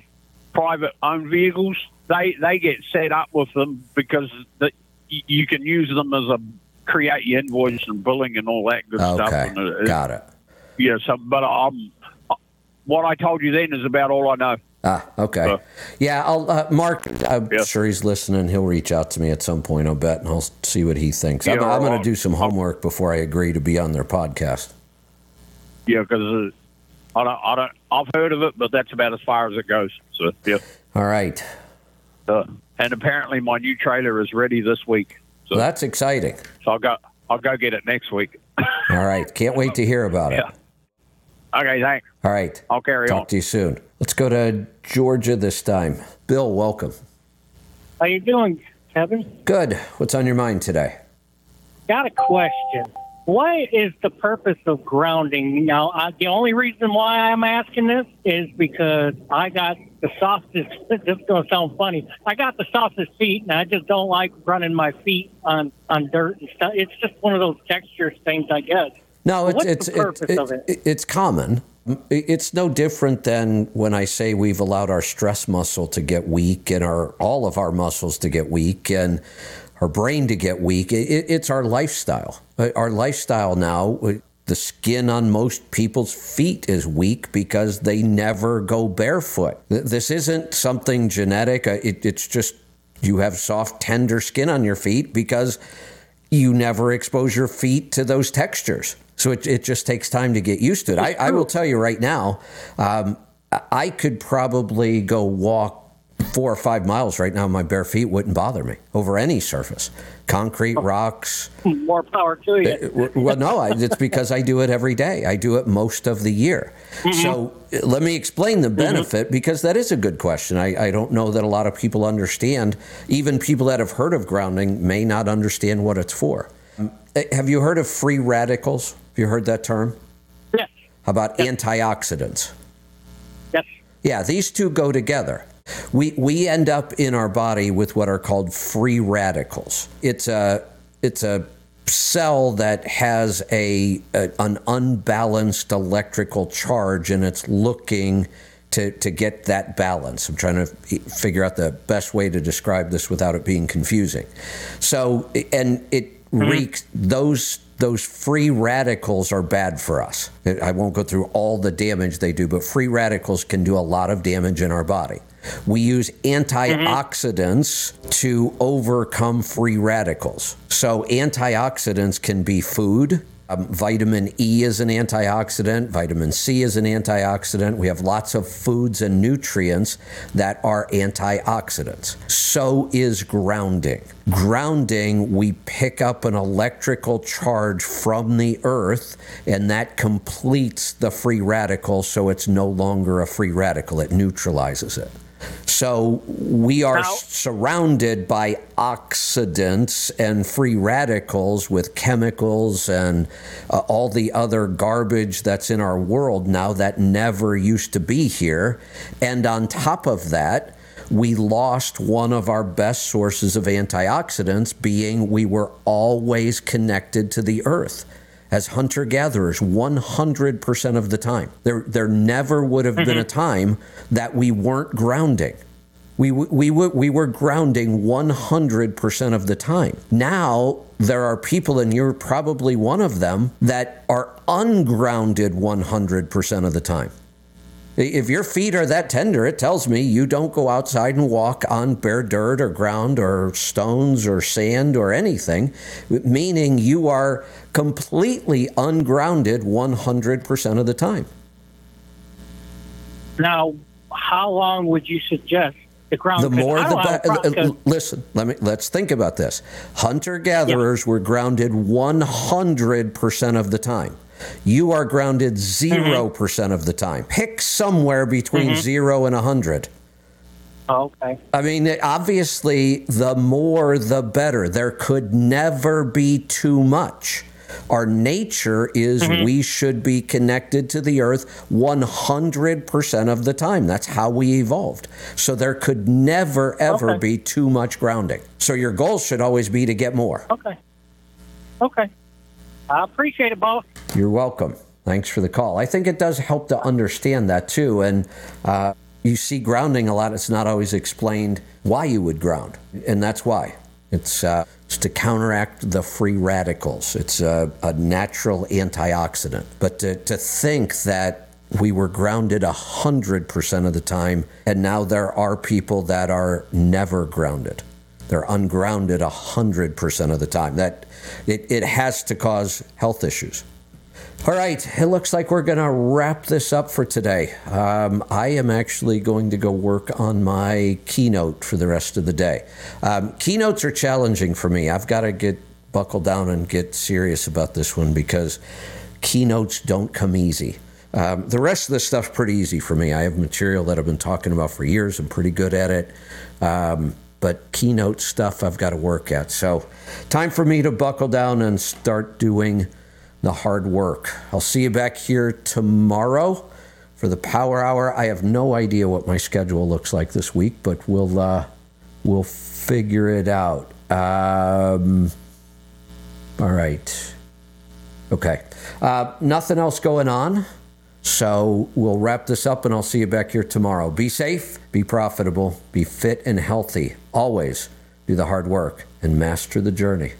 private owned vehicles, they they get set up with them because the, you can use them as a create your invoice and billing and all that good stuff. Okay, And it- got it. Yeah, so but I'm what I told you then is about all I know. Ah, okay. Uh, yeah, I'll uh, Mark. I'm Yeah. sure he's listening. He'll reach out to me at some point. I'll bet, and I'll see what he thinks. I'm, I'm going to do some homework before I agree to be on their podcast. Yeah, because uh, I don't I don't I've heard of it, but that's about as far as it goes. So yeah, All right, uh, and apparently my new trailer is ready this week. So well, that's exciting. So I'll go. I'll go get it next week. All right, can't wait to hear about it. Yeah. Okay, thanks. All right, I'll carry talk on. to you soon. Let's go to Georgia this time. Bill, welcome. How you doing, Kevin? Good. What's on your mind today? Got a question. What is the purpose of grounding? Now, I, the only reason why I'm asking this is because I got the softest. This is going to sound funny. I got the softest feet, and I just don't like running my feet on on dirt and stuff. It's just one of those texture things, I guess. No, it's it's purpose it- it? it- it's common. It's no different than when I say we've allowed our stress muscle to get weak and our all of our muscles to get weak and our brain to get weak. It, it- it's our lifestyle. Uh, Our lifestyle now. uh, The skin on most people's feet is weak because they never go barefoot. This isn't something genetic. Uh, It, it's just you have soft, tender skin on your feet because you never expose your feet to those textures. So it, it just takes time to get used to it. I, I will tell you right now, um, I- I could probably go walk four or five miles right now, my bare feet wouldn't bother me over any surface, concrete, rocks. More power to you. Well, no, I, it's because I do it every day. I do it most of the year. So uh, let me explain the benefit because that is a good question. I, I don't know that a lot of people understand. Even people that have heard of grounding may not understand what it's for. Uh, Have you heard of free radicals? You heard that term? Yes. How about antioxidants? Yes. Yeah, these two go together. We we end up in our body with what are called free radicals. It's a it's a cell that has a, a an unbalanced electrical charge and it's looking to, to get that balance. I'm trying to figure out the best way to describe this without it being confusing. So, and it mm-hmm. wreaks those those free radicals are bad for us. I won't go through all the damage they do, but free radicals can do a lot of damage in our body. We use antioxidants to overcome free radicals. So, antioxidants can be food. Um, vitamin E is an antioxidant. Vitamin C is an antioxidant. We have lots of foods and nutrients that are antioxidants. So is grounding. Grounding, we pick up an electrical charge from the earth, and that completes the free radical, so it's no longer a free radical. It neutralizes it. So we are Now- surrounded by oxidants and free radicals with chemicals and uh, all the other garbage that's in our world now that never used to be here. And on top of that, we lost one of our best sources of antioxidants, being we were always connected to the earth as hunter gatherers 100% of the time. There, there never would have been a mm-hmm. time that we weren't grounding. We, w- we, we were grounding 100% of the time. Now, there are people, and you're probably one of them, that are ungrounded 100% of the time. If your feet are that tender, it tells me you don't go outside and walk on bare dirt or ground or stones or sand or anything, meaning you are completely ungrounded 100% of the time. Now, how long would you suggest the ground? The more the don't have a better. problem, 'cause- Listen, let me let's think about this. Hunter gatherers were grounded 100% of the time. You are grounded 0% Mm-hmm. of the time. Pick somewhere between 0 and 100. Oh, okay. I mean, obviously, the more the better. There could never be too much. Our nature is Mm-hmm. we should be connected to the earth 100% of the time. That's how we evolved. So there could never, ever Okay. be too much grounding. So your goal should always be to get more. Okay. Okay. I appreciate it, boss. You're welcome. Thanks for the call. I think it does help to understand that too. And uh, you see grounding a lot. It's not always explained why you would ground, and that's why. It's, uh, it's to counteract the free radicals. It's a, a natural antioxidant. But to, to think that we were grounded 100% of the time, and now there are people that are never grounded. They're ungrounded 100% of the time. That it, it has to cause health issues. All right, it looks like we're going to wrap this up for today. Um, I am actually going to go work on my keynote for the rest of the day. Um, keynotes are challenging for me. I've got to get buckled down and get serious about this one because keynotes don't come easy. Um, the rest of this stuff's pretty easy for me. I have material that I've been talking about for years. I'm pretty good at it. But keynote stuff I've got to work at. So, time for me to buckle down and start doing the hard work. I'll see you back here tomorrow for the Power Hour. I have no idea what my schedule looks like this week, but we'll uh, we'll figure it out. Um, all right. Okay. Uh, nothing else going on. So we'll wrap this up and I'll see you back here tomorrow. Be safe, be profitable, be fit and healthy. Always do the hard work and master the journey.